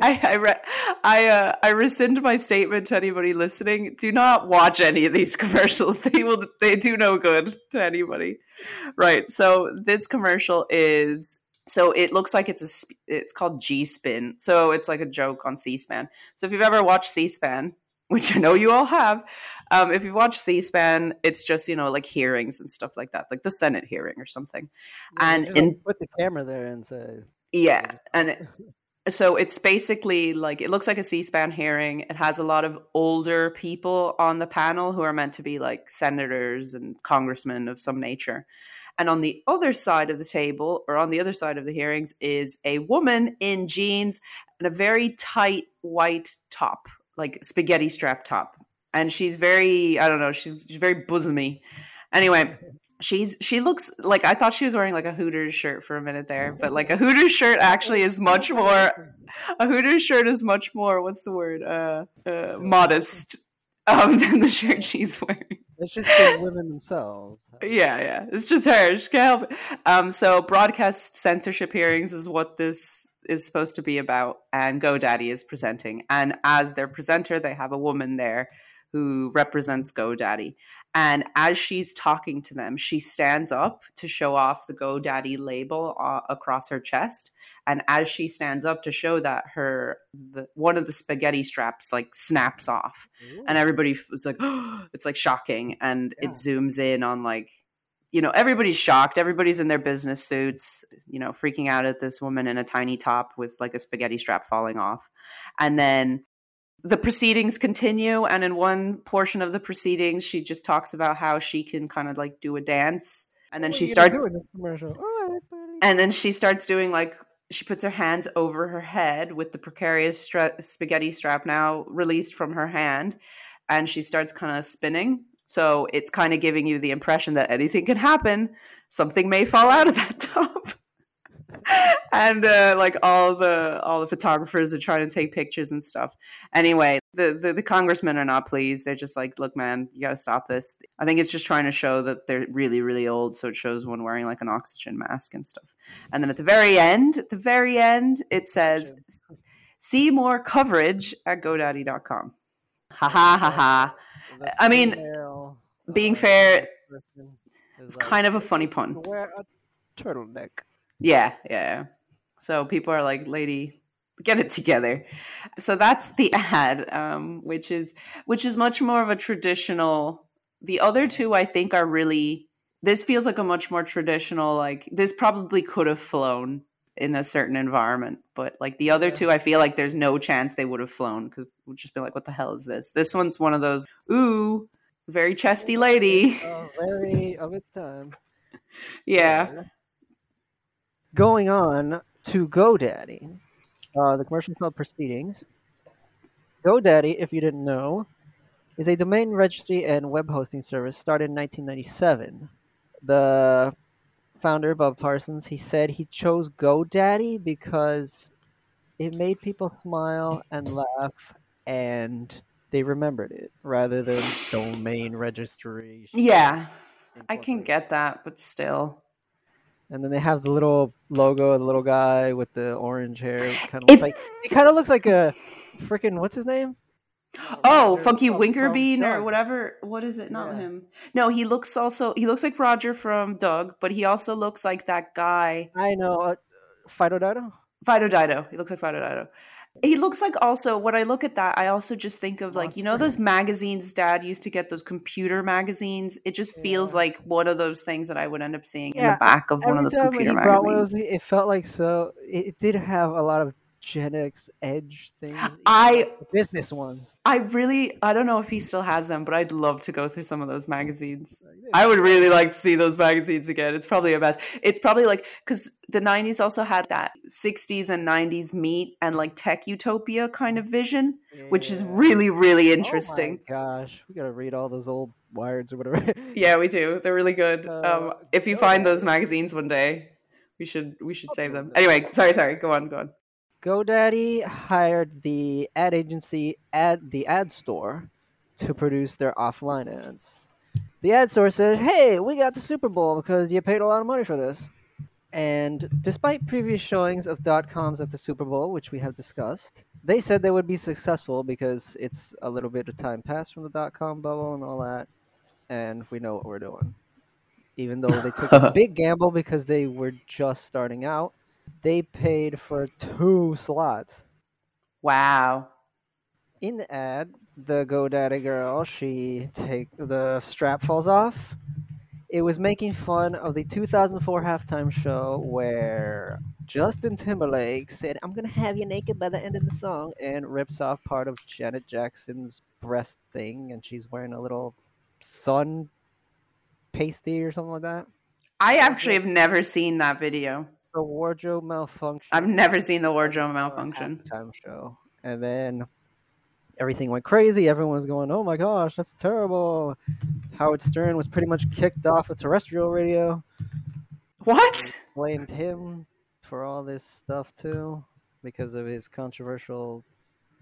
I re- I, uh, I rescind my statement to anybody listening. Do not watch any of these commercials. They will they do no good to anybody. Right. So this commercial is so it looks like it's a it's called G Spin. So it's like a joke on C-SPAN. So if you've ever watched C-SPAN, which I know you all have, um, if you've watched C-SPAN, it's just you know like hearings and stuff like that, like the Senate hearing or something. Yeah, and in put the camera there and say yeah, and it, so it's basically like it looks like a C-SPAN hearing. It has a lot of older people on the panel who are meant to be like senators and congressmen of some nature. And on the other side of the table, or on the other side of the hearings, is a woman in jeans and a very tight white top, like spaghetti strap top. And she's very, I don't know, she's, she's very bosomy. Anyway, she's she looks like I thought she was wearing like a Hooters shirt for a minute there, but like a Hooters shirt actually is much more a Hooters shirt is much more what's the word uh, uh modest um than the shirt she's wearing. It's just the women themselves. Yeah, yeah, it's just her. She can't help it. Um, so broadcast censorship hearings is what this is supposed to be about, and GoDaddy is presenting, and as their presenter, they have a woman there who represents GoDaddy. And as she's talking to them, she stands up to show off the GoDaddy label uh, across her chest. And as she stands up to show that, her the, one of the spaghetti straps like snaps off, Ooh. and everybody was like, oh, "It's like shocking!" And yeah. it zooms in on like you know, everybody's shocked. Everybody's in their business suits, you know, freaking out at this woman in a tiny top with like a spaghetti strap falling off. And then the proceedings continue and in one portion of the proceedings she just talks about how she can kind of like do a dance and then she starts and then she starts doing like she puts her hands over her head with the precarious stra- spaghetti strap now released from her hand and she starts kind of spinning so it's kind of giving you the impression that anything can happen something may fall out of that top and uh, like all the all the photographers are trying to take pictures and stuff. Anyway, the, the, the congressmen are not pleased. They're just like, "Look, man, you got to stop this." I think it's just trying to show that they're really really old, so it shows one wearing like an oxygen mask and stuff. And then at the very end, at the very end, it says, "See more coverage at GoDaddy.com." Ha ha ha ha. I mean, being fair, it's kind of a funny pun. Wear a turtleneck. Yeah, yeah. So people are like, "Lady, get it together." So that's the ad, um, which is which is much more of a traditional. The other two, I think, are really. This feels like a much more traditional. Like this probably could have flown in a certain environment, but like the other two, I feel like there's no chance they would have flown because we'd just be like, "What the hell is this?" This one's one of those. Ooh, very chesty lady. Oh, very of its time. yeah going on to GoDaddy. Uh, the commercial called Proceedings. GoDaddy, if you didn't know, is a domain registry and web hosting service started in 1997. The founder, Bob Parsons, he said he chose GoDaddy because it made people smile and laugh and they remembered it rather than domain registry. Yeah. I can get that, but still. And then they have the little logo, the little guy with the orange hair. Kind of It- looks like he kind of looks like a freaking what's his name? Oh, Roger Funky from- Winkerbean from or whatever. What is it? Not Yeah. him. No, he looks also. He looks like Roger from Doug, but he also looks like that guy I know, uh, Fido Dido. Fido Dido. He looks like Fido Dido. He looks like also when I look at that, I also just think of like you know those magazines Dad used to get those computer magazines. It just feels like one of those things that I would end up seeing in the back of one of those computer he brought one of magazines. those, it felt like so. It, it did have a lot of Gen X edge things. I business ones. I really I don't know if he still has them, but I'd love to go through some of those magazines. I would really like to see those magazines again. It's probably a mess. It's probably like because the '90s also had that '60s and '90s meet and like tech utopia kind of vision, which is really really interesting. Oh gosh, we gotta read all those old wireds or whatever. Yeah, we do. They're really good. Uh, um, if you find those magazines one day, we should we should save them. Anyway, sorry, sorry. Go on, go on. GoDaddy hired the ad agency at the ad store to produce their offline ads. The ad store said, "Hey, we got the Super Bowl because you paid a lot of money for this." And despite previous showings of dot coms at the Super Bowl, which we have discussed, they said they would be successful because it's a little bit of time passed from the dot com bubble and all that, and we know what we're doing. Even though they took a big gamble because they were just starting out, they paid for two slots. Wow. In the ad, the GoDaddy girl, she take the strap falls off. It was making fun of the 2004 halftime show where Justin Timberlake said, "I'm gonna have you naked by the end of the song," and rips off part of Janet Jackson's breast thing, and she's wearing a little sun pasty or something like that. I actually have never seen that video. The wardrobe malfunction. I've never seen the wardrobe malfunction. Time show. And then everything went crazy. Everyone was going, "Oh my gosh, that's terrible." Howard Stern was pretty much kicked off of terrestrial radio. What? Blamed him for all this stuff too because of his controversial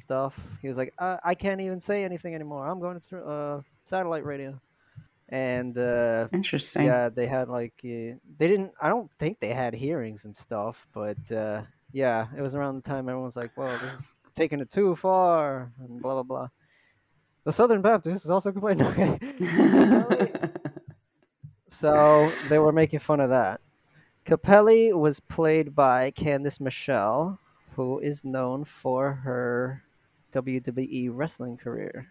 stuff. He was like, "I, I can't even say anything anymore. I'm going to uh, satellite radio." And uh, Interesting. yeah, they had like uh, they didn't. I don't think they had hearings and stuff, but uh, yeah, it was around the time everyone was like, "Well, this is taking it too far," and blah blah blah. The Southern Baptist is also complaining. Okay. so they were making fun of that. Capelli was played by Candice Michelle, who is known for her WWE wrestling career.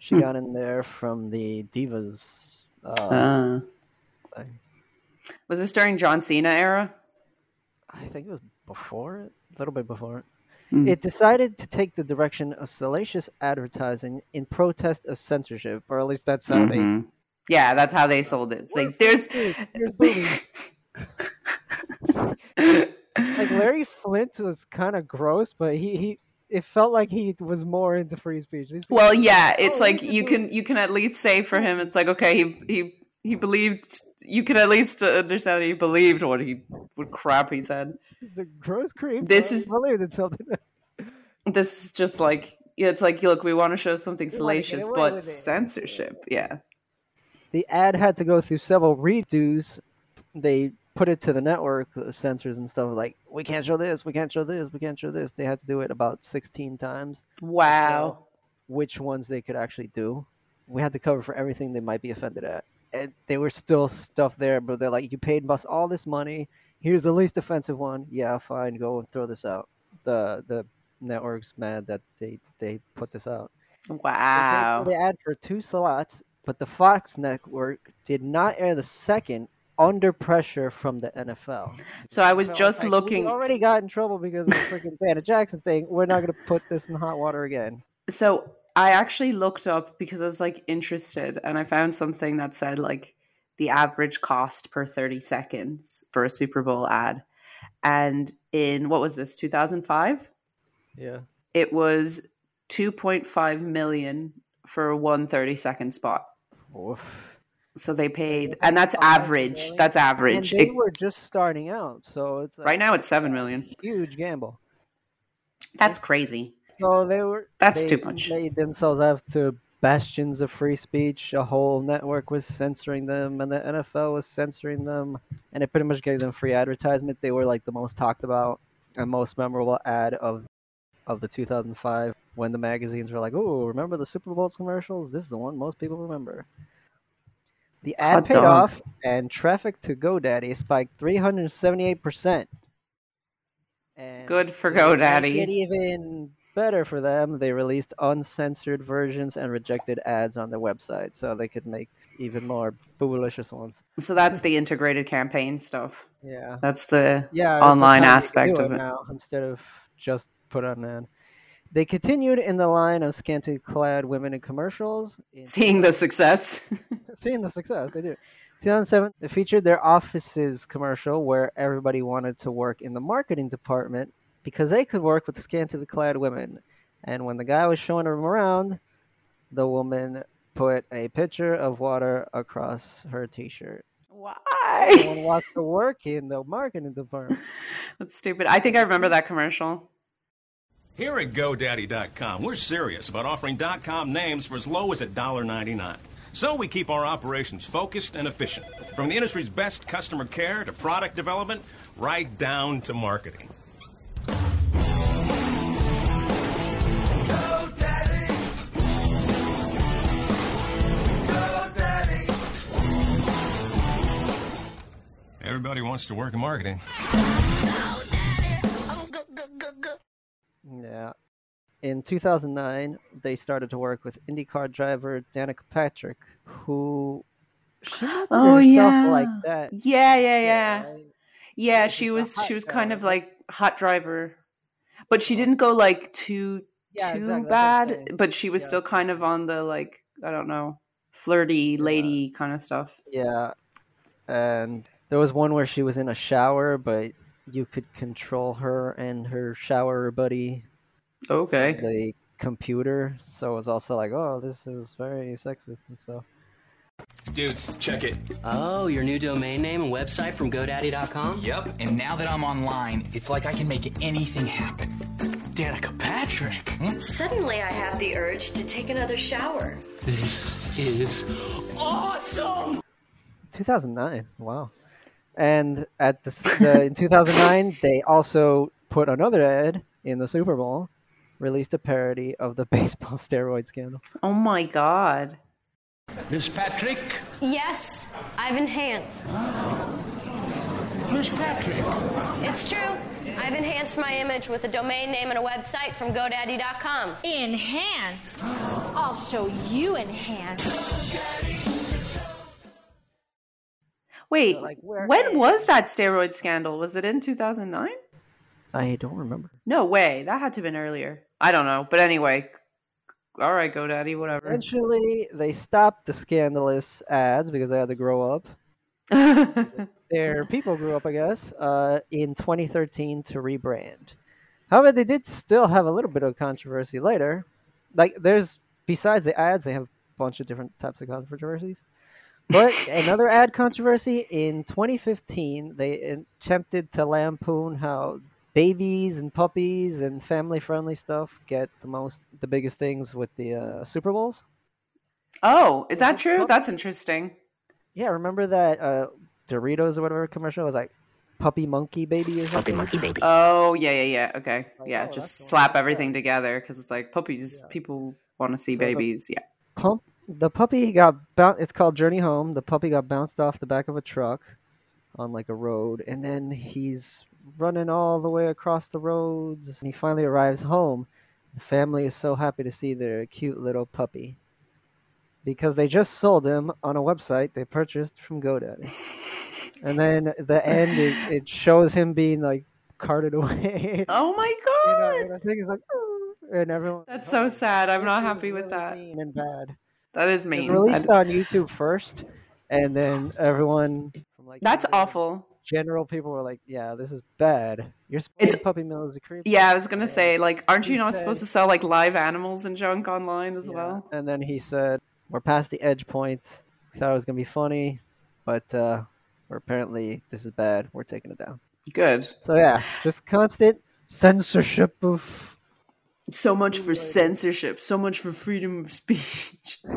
She Hmm. got in there from the Divas. Uh, Uh, thing. was this during John Cena era? I think it was before it, a little bit before it. Hmm. It decided to take the direction of salacious advertising in protest of censorship, or at least that's how Mhm. Yeah, that's how they sold it. It's like there's they. Like Larry Flynt was kind of gross, but he, he it felt like he was more into free speech. Well, yeah, it's Oh, like you can you can at least say for him, it's like okay, he he he believed. You can at least understand that he believed what he what crap he said. He's a gross creep. This is- something. This is just like yeah, it's like look, we want to show something We wanna get salacious, but censorship, yeah. the ad had to go through several redos. They put it to the network, the censors and stuff. Like, we can't show this, we can't show this, we can't show this. They had to do it about 16 times. Wow. Which ones they could actually do. We had to cover for everything they might be offended at. And there were still stuff there, but they're like, you paid us all this money. Here's the least offensive one. Yeah, fine, go and throw this out. The the network's mad that they they put this out. Wow. They ad for two slots, but the Fox network did not air the second under pressure from the NFL. So I was NFL just like, looking We already got in trouble because of the freaking Janet Jackson thing. We're not going to put this in hot water again. So I actually looked up because I was like interested and I found something that said like the average cost per 30 seconds for a Super Bowl ad. And in what was this, 2005? Yeah. It was 2.5 million for one 30 second spot. Oof. So they paid, and that's average. That's average. And they It- were just starting out, so it's like right now it's 7 million. huge gamble. That's crazy. So they were. That's they too much. Made themselves have to bastions of free speech. A whole network was censoring them, and the NFL was censoring them, and it pretty much gave them free advertisement. They were like the most talked about and most memorable ad of of the 2005 when the magazines were like, "Oh, remember the Super Bowl commercials? This is the one most people remember." The ad Hot paid dog. off, and traffic to GoDaddy spiked 378 percent. Good for GoDaddy. it even better for them, they released uncensored versions and rejected ads on their website, so they could make even more foolicious ones. So that's the integrated campaign stuff. Yeah. That's the Yeah, that's the online time aspect do of it. now instead of just put on an ad. They continued in the line of scantily clad women in commercials. In Seeing the success. seeing the success they do. 2007, they featured their offices commercial where everybody wanted to work in the marketing department because they could work with scantily clad women. And when the guy was showing them around, the woman put a pitcher of water across her T-shirt. Why? No one wants to work in the marketing department. That's stupid. I think I remember that commercial. Here at GoDaddy.com, we're serious about offering .com names for as low as $1.99. So we keep our operations focused and efficient. From the industry's best customer care to product development, right down to marketing. Everybody wants to work in marketing. Yeah. In 2009, they started to work with IndyCar driver Danica Patrick, who she Oh yeah. like that. Yeah, yeah, yeah. right? Yeah, she was she was kind of like hot driver. But she didn't go like too Yeah, too exactly, that's what I'm bad, but she was Yeah. still kind of on the like I don't know, flirty lady kind of stuff. Yeah. And there was one where she was in a shower, but you could control her and her shower buddy Okay. the computer. So it was also like, oh, this is very sexist and stuff. Dudes, check it. Oh, your new domain name and website from GoDaddy.com? Yep, and now that I'm online, it's like I can make anything happen. Danica Patrick. Hmm? Suddenly, I have the urge to take another shower. This is awesome. 2009. Wow. And at the, the in 2009, they also put another ad in the Super Bowl, released a parody of the baseball steroid scandal. Oh my god. Miss Patrick. Yes, I've enhanced. Miss Patrick. It's true. I've enhanced my image with a domain name and a website from GoDaddy.com. Enhanced? I'll show you enhanced. Wait, like, where when was that steroid scandal? Was it in 2009? I don't remember. No way. That had to have been earlier. I don't know. But anyway, all right, GoDaddy, whatever. Eventually, they stopped the scandalous ads because they had to grow up. Their people grew up, I guess, uh, in 2013 to rebrand. However, they did still have a little bit of controversy later. Like, there's besides the ads, they have a bunch of different types of controversies. But another ad controversy in 2015, they attempted to lampoon how babies and puppies and family-friendly stuff get the most, the biggest things with the uh, Super Bowls. oh, is that true? That's interesting. Yeah, remember that uh, Doritos or whatever commercial was like puppy monkey baby or something? Puppy monkey baby. Oh, yeah, yeah, yeah. Okay. yeah, oh, just slap everything together because it's like puppies, people want to see So babies. Yeah. Pump. The puppy got bou- It's called Journey Home. The puppy got bounced off the back of a truck on like a road, and then he's running all the way across the roads, and he finally arrives home. The family is so happy to see their cute little puppy because they just sold him on a website they purchased from GoDaddy. and then the end, it, it shows him being like carted away. Oh my You know, god. and I think it's like, "Oh," and everyone. That's so oh, sad. I'm not happy with that. mean and bad. That is mean. released on YouTube first, and then everyone from like That's awful. general people were like, "Yeah, this is bad. You're It's- puppy mill as a creep." Yeah, I was gonna say, like, aren't you not said- supposed to sell like live animals and junk online as Yeah. well? And then he said, "We're past the edge point. We thought it was gonna be funny, but uh, we're apparently this is bad. We're taking it down." Good. So yeah, just constant censorship of So much for censorship. So much for freedom of speech.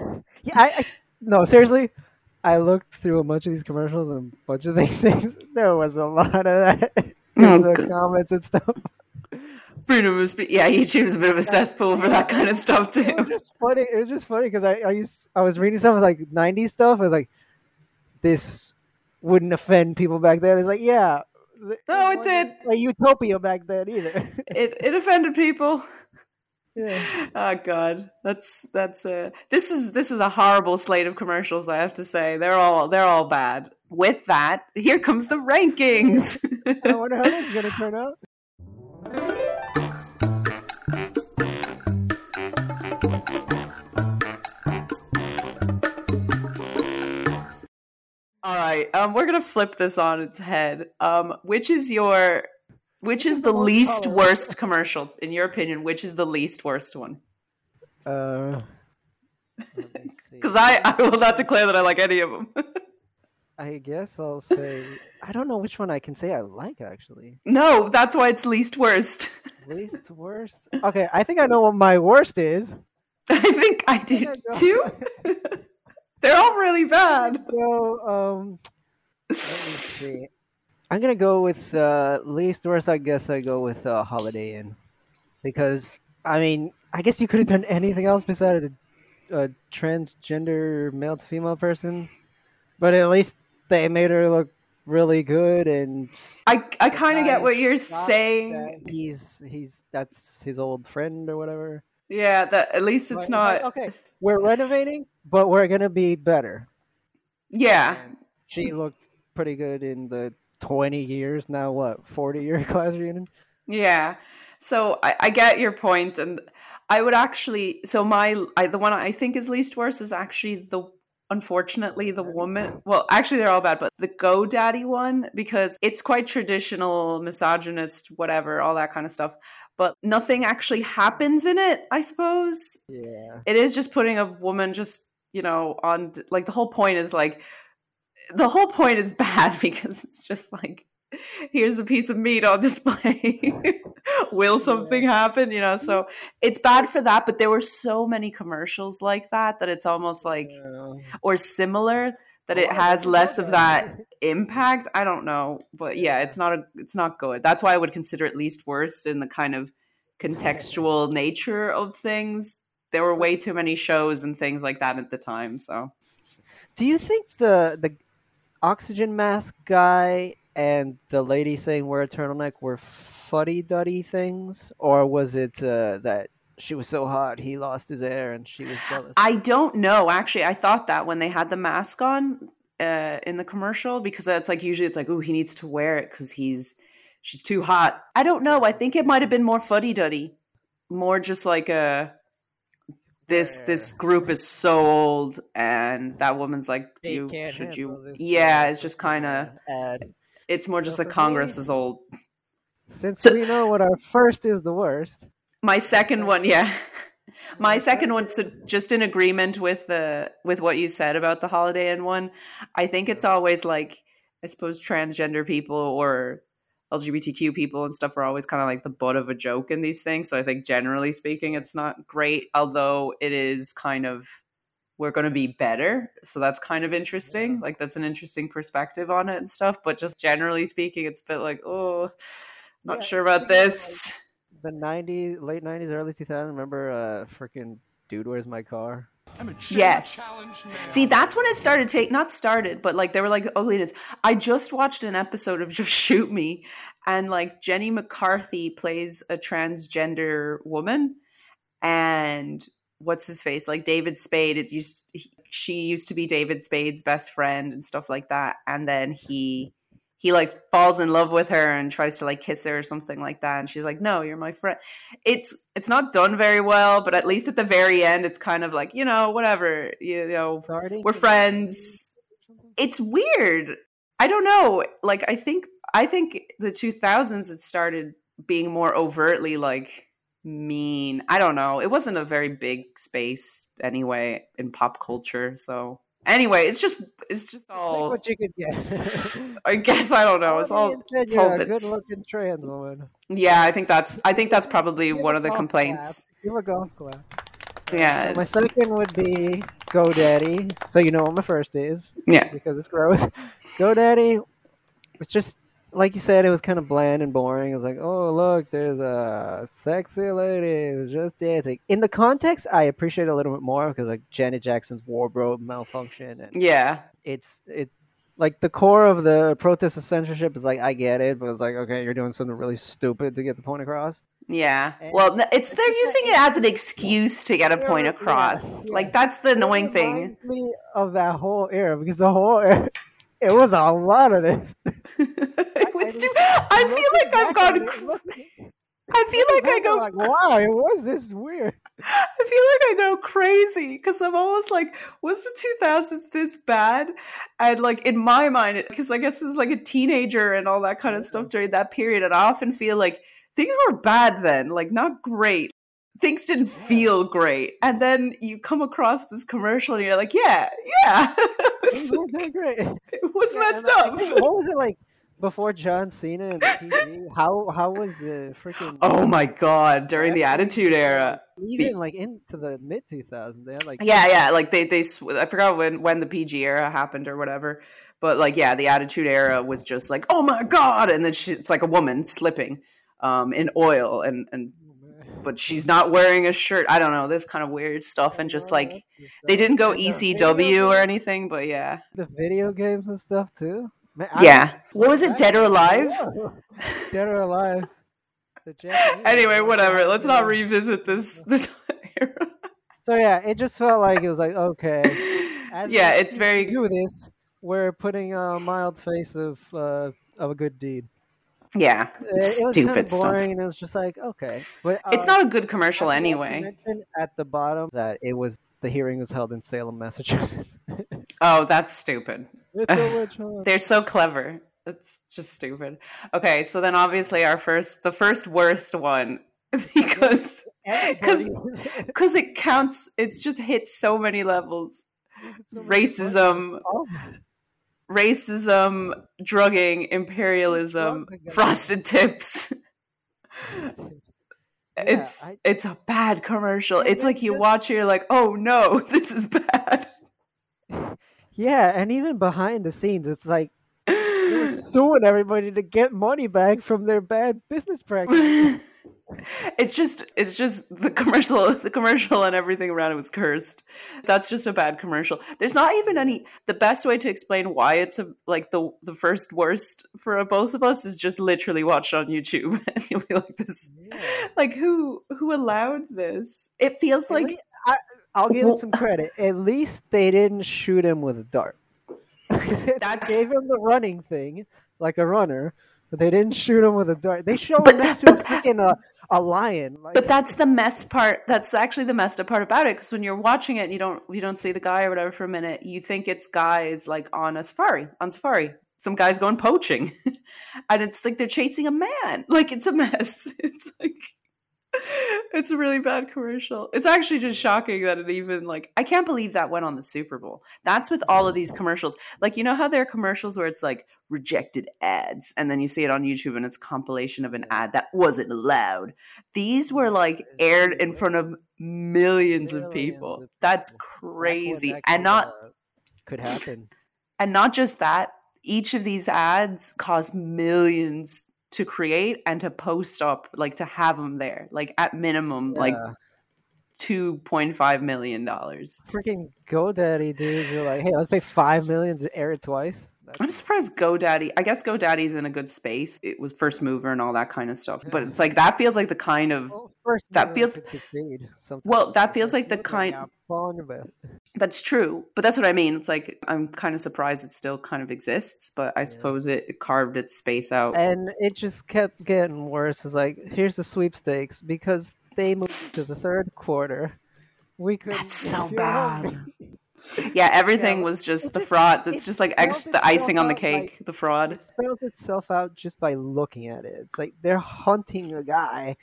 Yeah, I, I no seriously. I looked through a bunch of these commercials and a bunch of these things. There was a lot of that in Oh, the good. comments and stuff. Freedom of speech. Yeah, YouTube's a bit of a cesspool for that kind of stuff too. It was just funny. It was just funny because I I, used, I was reading some like '90s stuff. I was like, this wouldn't offend people back then. It's like, yeah, No, it did. A utopia back then either. It it offended people. yeah. Oh god, that's that's a this is this is a horrible slate of commercials. I have to say they're all they're all bad. With that, here comes the rankings. I wonder how this is gonna turn out. All right, um, we're gonna flip this on its head. Um, which is your which is the least colorful? worst commercial in your opinion? Which is the least worst one? Uh, Because I I will not declare that I like any of them. I guess I'll say I don't know which one I can say I like actually. no, that's why it's least worst. Least worst. Okay, I think I know what my worst is. I think I do too. They're all really bad. So, um, let me see. I'm gonna go with uh, least worst. I guess I go with uh, Holiday Inn because I mean, I guess you could have done anything else besides a, a transgender male to female person, but at least they made her look really good and I I kind of get what you're saying. he's he's that's his old friend or whatever. Yeah, that at least it's But not. okay. We're renovating, but we're gonna be better. Yeah, She looked pretty good in the 20 years now. What 40 year class reunion? yeah. So I, I get your point, and I would actually. So my I, the one I think is least worst is actually the unfortunately the woman. Well, actually they're all bad, but the GoDaddy one because it's quite traditional, misogynist, whatever, all that kind of stuff. But nothing actually happens in it. I suppose. Yeah. it is just putting a woman just you know on like the whole point is like the whole point is bad because it's just like here's a piece of meat on display. Will something happen? You know so it's bad for that but there were so many commercials like that that it's almost like or similar that it oh, has less of that impact. I don't know but yeah it's not a it's not good. That's why i would consider it least worst in the kind of contextual nature of things. There were way too many shows and things like that at the time so. Do you think the the oxygen mask guy and the lady saying wear a turtleneck were fuddy duddy things, or was it uh, that she was so hot he lost his air and she was jealous? I don't know. Actually, I thought that when they had the mask on uh, in the commercial, because it's like usually it's like, oh, he needs to wear it because he's she's too hot. I don't know. I think it might have been more fuddy duddy, more just like a this this group is so old, and that woman's like, do you should you? Yeah, it's just kind of. Ad. It's more just So like Congress is old. Since we know what our first is the worst, My second one, yeah. My second one, so just in agreement with the with what you said about the Holiday Inn one, I think it's always like I suppose transgender people or LGBTQ people and stuff are always kind of like the butt of a joke in these things. So I think generally speaking, it's not great, although it is kind of we're going to be better. So that's kind of interesting. Like that's an interesting perspective on it and stuff. But just generally speaking, it's a bit like, oh, not Yeah, sure about speaking of, this. the '90s, late '90s, early 2000s. Remember, uh, freaking dude, where's my car? I'm a challenge. Yes. See, that's when it started take not started, but like they were like oh, ugliness. I just watched an episode of Just Shoot Me, and like Jenny McCarthy plays a transgender woman, and what's his face like David Spade. It used he, she used to be David Spade's best friend and stuff like that, and then he he like falls in love with her and tries to like kiss her or something like that and she's like no you're my friend it's it's not done very well but at least at the very end it's kind of like you know whatever you know we're friends it's weird i don't know like i think i think the 2000s it started being more overtly like mean i don't know it wasn't a very big space anyway in pop culture so Anyway, it's just it's just all. what you could get. I guess I don't know. It's all. It's all bits. good-looking trans woman. Yeah, I think that's. I think that's probably Give one of the complaints. clap. Give a golf clap. Yeah. So my second would be GoDaddy. So you know what my first is. Yeah. Because it's gross. GoDaddy. It's just like you said. It was kind of bland and boring. It was like, oh look, there's a sexy lady who's just dancing. In the context, I appreciate it a little bit more because like Janet Jackson's wardrobe malfunction and Yeah. it's it's like the core of the protest of censorship is like I get it, but it's like okay, you're doing something really stupid to get the point across. Yeah. Well, it's they're using it as an excuse to get a point across. yeah. Like that's the annoying It thing. me of that whole era because the whole era, it was a lot of this. it was too, I feel like I've gone. I feel like I go. Like, wow, it was this weird. I feel like I go crazy because I'm almost like, was the 2000s this bad? And like in my mind, because I guess it's like a teenager and all that kind of stuff during that period, and I often feel like things were bad then, like not great. Things didn't feel great, and then you come across this commercial, and you're like, yeah, yeah, It was not great. it was Yeah, messed up. think- what was it like before John Cena and TV? How how was the freaking? Oh my god! During the Attitude Era, Even like into the mid 2000s, they had like yeah yeah like they they sw- i forgot when when the pg era happened or whatever but like yeah the attitude era was just like oh my god and then she, it's like a woman slipping um in oil and and but she's not wearing a shirt i don't know this kind of weird stuff and just like they didn't go ecw or anything but yeah the video games and stuff too. Man, yeah was- what was it dead or alive Dead or alive. The Japanese anyway whatever let's not revisit this this So yeah, it just felt like it was like okay. as Yeah, it's very- do this. We're putting a mild face of uh, of a good deed. Yeah It was kind stupid of stuff boring, and it was just like okay. But, it's uh, not a good commercial anyway At the bottom, that it was the hearing was held in Salem, Massachusetts. oh that's stupid It's a witch hunt. They're so clever. It's just stupid. Okay, so then obviously our first, the first worst one, because because because it counts. It's just hit so many levels. Racism, Oh, racism, drugging, imperialism, oh frosted tips. it's I- it's a bad commercial. It's like you watch, it, you're like, oh no, this is bad. Yeah, and even behind the scenes, it's like were suing everybody to get money back from their bad business practices. it's just it's just the commercial the commercial and everything around it was cursed that's just a bad commercial there's not even any the best way to explain why it's a, like the the first worst for both of us is just literally watch on youtube and you'll be like this like who who allowed this it feels At like lea- I, I'll give it some credit. At least they didn't shoot him with a dart. That's- they gave him the running thing like a runner, but they didn't shoot him with a dart. They showed him next to a freaking uh, a lion. Like, but that's the mess part that's actually the messed up part about it because when you're watching it and you don't you don't see the guy or whatever for a minute you think it's guys like on a safari on safari some guys going poaching and it's like they're chasing a man like it's a mess it's like it's a really bad commercial. It's actually just shocking that it even like i can't believe that went on the super bowl. That's with all of these commercials. Like you know how there are commercials where it's like rejected ads and then you see it on youtube and it's compilation of an ad that wasn't allowed? These were like aired in front of millions of people. that's crazy. and not could happen. and not just that each of these ads cost millions to create and to post up like to have them there like at minimum like 2.5 million dollars Freaking GoDaddy dudes are like, hey, let's pay five million to air it twice. I'm surprised godaddy i guess godaddy's in a good space it was first mover and all that kind of stuff but it's like that feels like the kind of First, that feels could succeed well that feels like the kind yeah, fall on your best. That's true, but that's what I mean. It's like I'm kind of surprised it still kind of exists, but I suppose it, it carved its space out. And it just kept getting worse. It's like, here's the sweepstakes because they moved to the third quarter. We could. That's so bad. Yeah, everything was just the just- fraud. That's just like extra, the icing on the cake, the fraud. It spells itself out just by looking at it. It's like they're hunting a guy,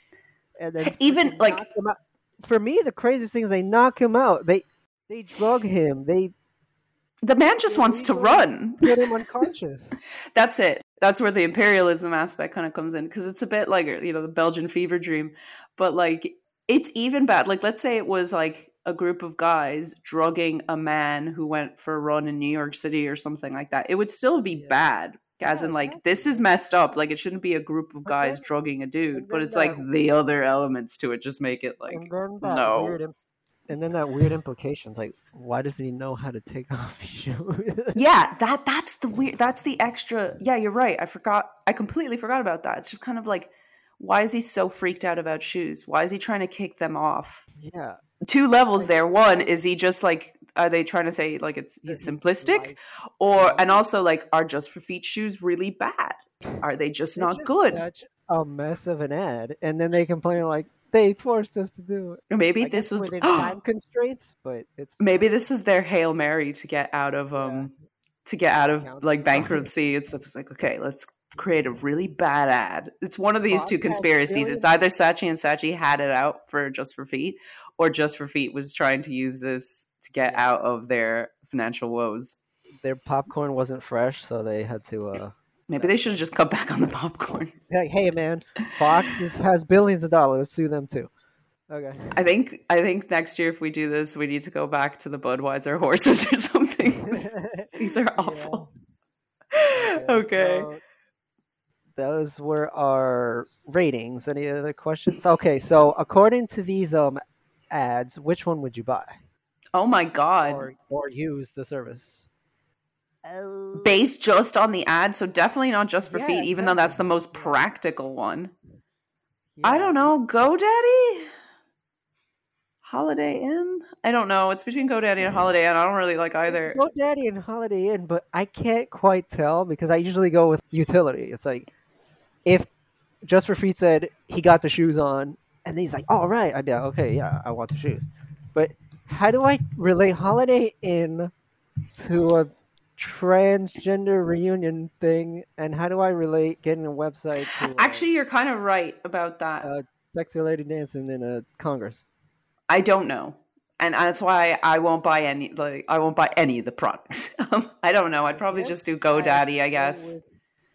and then Even, like- knock him out. for me, the craziest thing is they knock him out. They they drug him. They The man just wants to run. Get him unconscious. That's it. That's where the imperialism aspect kind of comes in because it's a bit like you know the Belgian fever dream, but like it's even bad. Like let's say it was like a group of guys drugging a man who went for a run in New York City or something like that. It would still be bad. As in, like this is messed up. Like it shouldn't be a group of guys drugging a dude, but it's like the other elements to it just make it like that no. weird and then that weird implications like why doesn't he know how to take off his shoes? yeah that that's the weird that's the extra yeah you're right i forgot i completely forgot about that it's just kind of like why is he so freaked out about shoes? Why is he trying to kick them off? Yeah. two levels there. One is he just like are they trying to say like it's he's simplistic? or and also like are just for feet shoes really bad? Are they just not just good? Such a mess of an ad, and then they complain like they forced us to do it. Maybe this was time constraints, but it's maybe this is their hail mary to get out of um to get out of like bankruptcy. It's just like okay let's create a really bad ad. It's one of these two conspiracies. billions- it's either Saatchi and Saatchi had it out for just for feet or just for feet was trying to use this to get out of their financial woes. Their popcorn wasn't fresh, so they had to. uh maybe they should have just cut back on the popcorn. Like, hey man, Fox is, has billions of dollars. Let's sue them too. Okay. i think i think next year if we do this we need to go back to the budweiser horses or something. These are awful. Okay. So those were our ratings. Any other questions? Okay, so according to these um ads, which one would you buy? Oh my god. Or or use the service? Oh. based just on the ad so definitely not just for Yeah, feet even though that's the most practical one. I don't know. Godaddy? Holiday inn? I don't know. It's between godaddy and holiday inn. I don't really like either. GoDaddy and Holiday Inn, but I can't quite tell because I usually go with utility. It's like if Just for Feet said he got the shoes on, and then he's like, "All right," I'd be like, "Okay, yeah, I want the shoes." But how do I relate Holiday Inn to a transgender reunion thing, and how do I relate getting a website to actually you're kind of right about that. a sexy lady dancing in a Congress? i don't know. And that's why i won't buy any like i won't buy any of the products. Um, i don't know. I'd probably just do godaddy i guess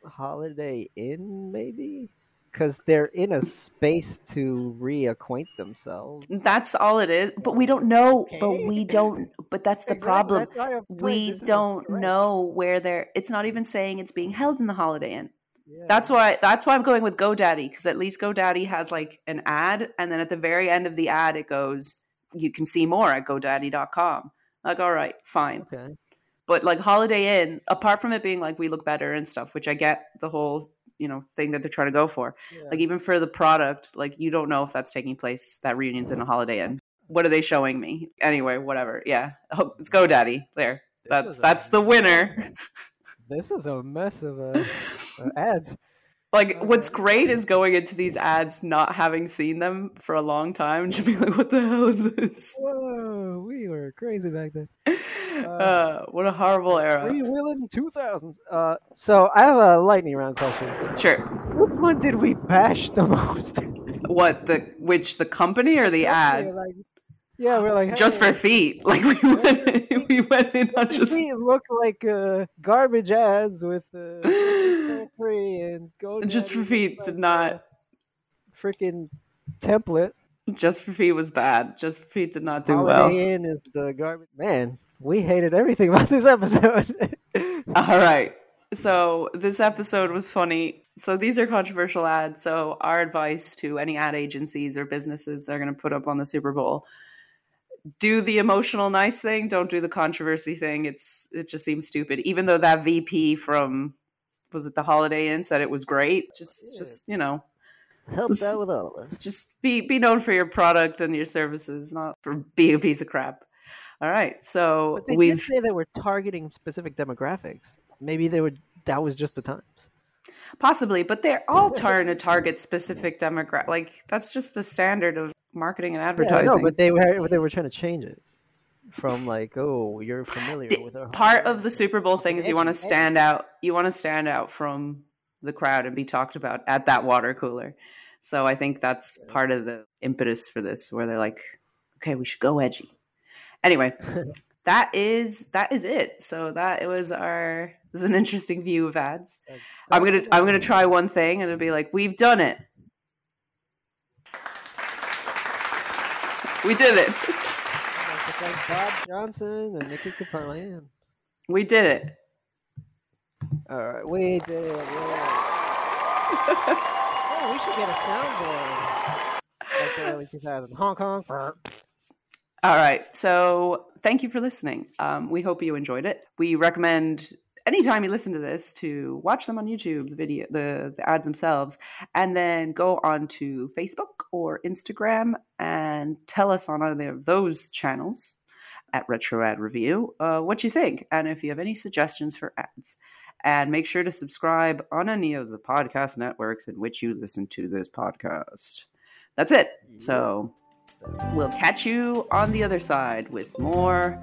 Holiday Inn, maybe? Because they're in a space to reacquaint themselves. That's all it is. But we don't know. But we don't. But that's the problem. that's why I'm saying We this don't know where they're. It's not even saying it's being held in the Holiday Inn. That's why. That's why I'm going with GoDaddy because at least GoDaddy has like an ad, and then at the very end of the ad, it goes, "You can see more at GoDaddy.com." Like, all right, fine. Okay. But like Holiday Inn, apart from it being like we look better and stuff, which I get the whole you know thing that they're trying to go for. Like even for the product, like you don't know if that's taking place. That reunion's in a Holiday Inn. What are they showing me? Anyway, whatever. Yeah, oh, it's GoDaddy. There. That's that's the winner. This is a mess of uh, uh, ads. Like what's great is going into these ads not having seen them for a long time and just being like, "What the hell is this?" Whoa, we were crazy back then. Uh, what a horrible era. Free Willing 2000s. Uh, so I have a lightning round question. Sure. Which one did we bash the most? What the which the company or the ad? Yeah, like, yeah, we're like Just for feet. Like we went, we went in on just we look like uh, garbage ads with uh, free and go just for feet did not. freaking template. Just for feet was bad. Just for feet did not do Holiday well. Inn is the garbage. Man, we hated everything about this episode. All right. So this episode was funny. So these are controversial ads. So our advice to any ad agencies or businesses that are going to put up on the Super Bowl: do the emotional nice thing. Don't do the controversy thing. It's it just seems stupid. Even though that VP from was it the Holiday Inn said it was great. Just just you know Helps out with all of us. just be be known for your product and your services, not for being a piece of crap. All right. So they we've did say that we're targeting specific demographics. Maybe they would. That was just the times. Possibly, but they're all trying to target specific demographic. Like that's just the standard of marketing and Yeah, advertising. no, but they were they were trying to change it from like, oh, you're familiar with our Part of the Super Bowl thing is you want to stand out. You want to stand out from the crowd and be talked about at that water cooler. So I think that's part of the impetus for this, where they're like, okay, we should go edgy. Anyway, that is that is it. So that it was our this is an interesting view of ads. I'm gonna I'm gonna try one thing and it'll be like, we've done it. We did it. Like Bob Johnson and Nikki Kapayan. We did it. All right, we did it. Yeah. oh, we should get a soundboard. Like the early 2000s. Hong Kong. All right. So thank you for listening. Um, we hope you enjoyed it. We recommend anytime you listen to this to watch them on YouTube, the video, the, the ads themselves, and then go on to Facebook or Instagram and tell us on either of those channels at Retro Ad Review uh, what you think and if you have any suggestions for ads. And make sure to subscribe on any of the podcast networks in which you listen to this podcast. That's it. So we'll catch you on the other side with more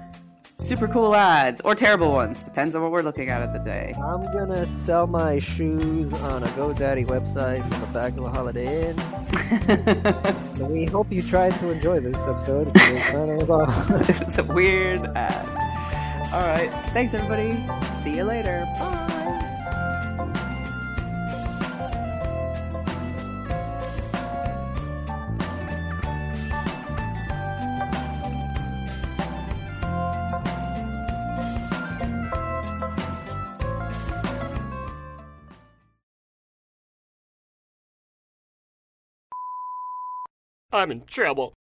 super cool ads or terrible ones. Depends on what we're looking at at the day. I'm gonna sell my shoes on a GoDaddy website from the back of a Holiday Inn. we hope you tried to enjoy this episode. it's a weird ad. All right. Thanks, everybody. See you later. Bye. I'm in trouble.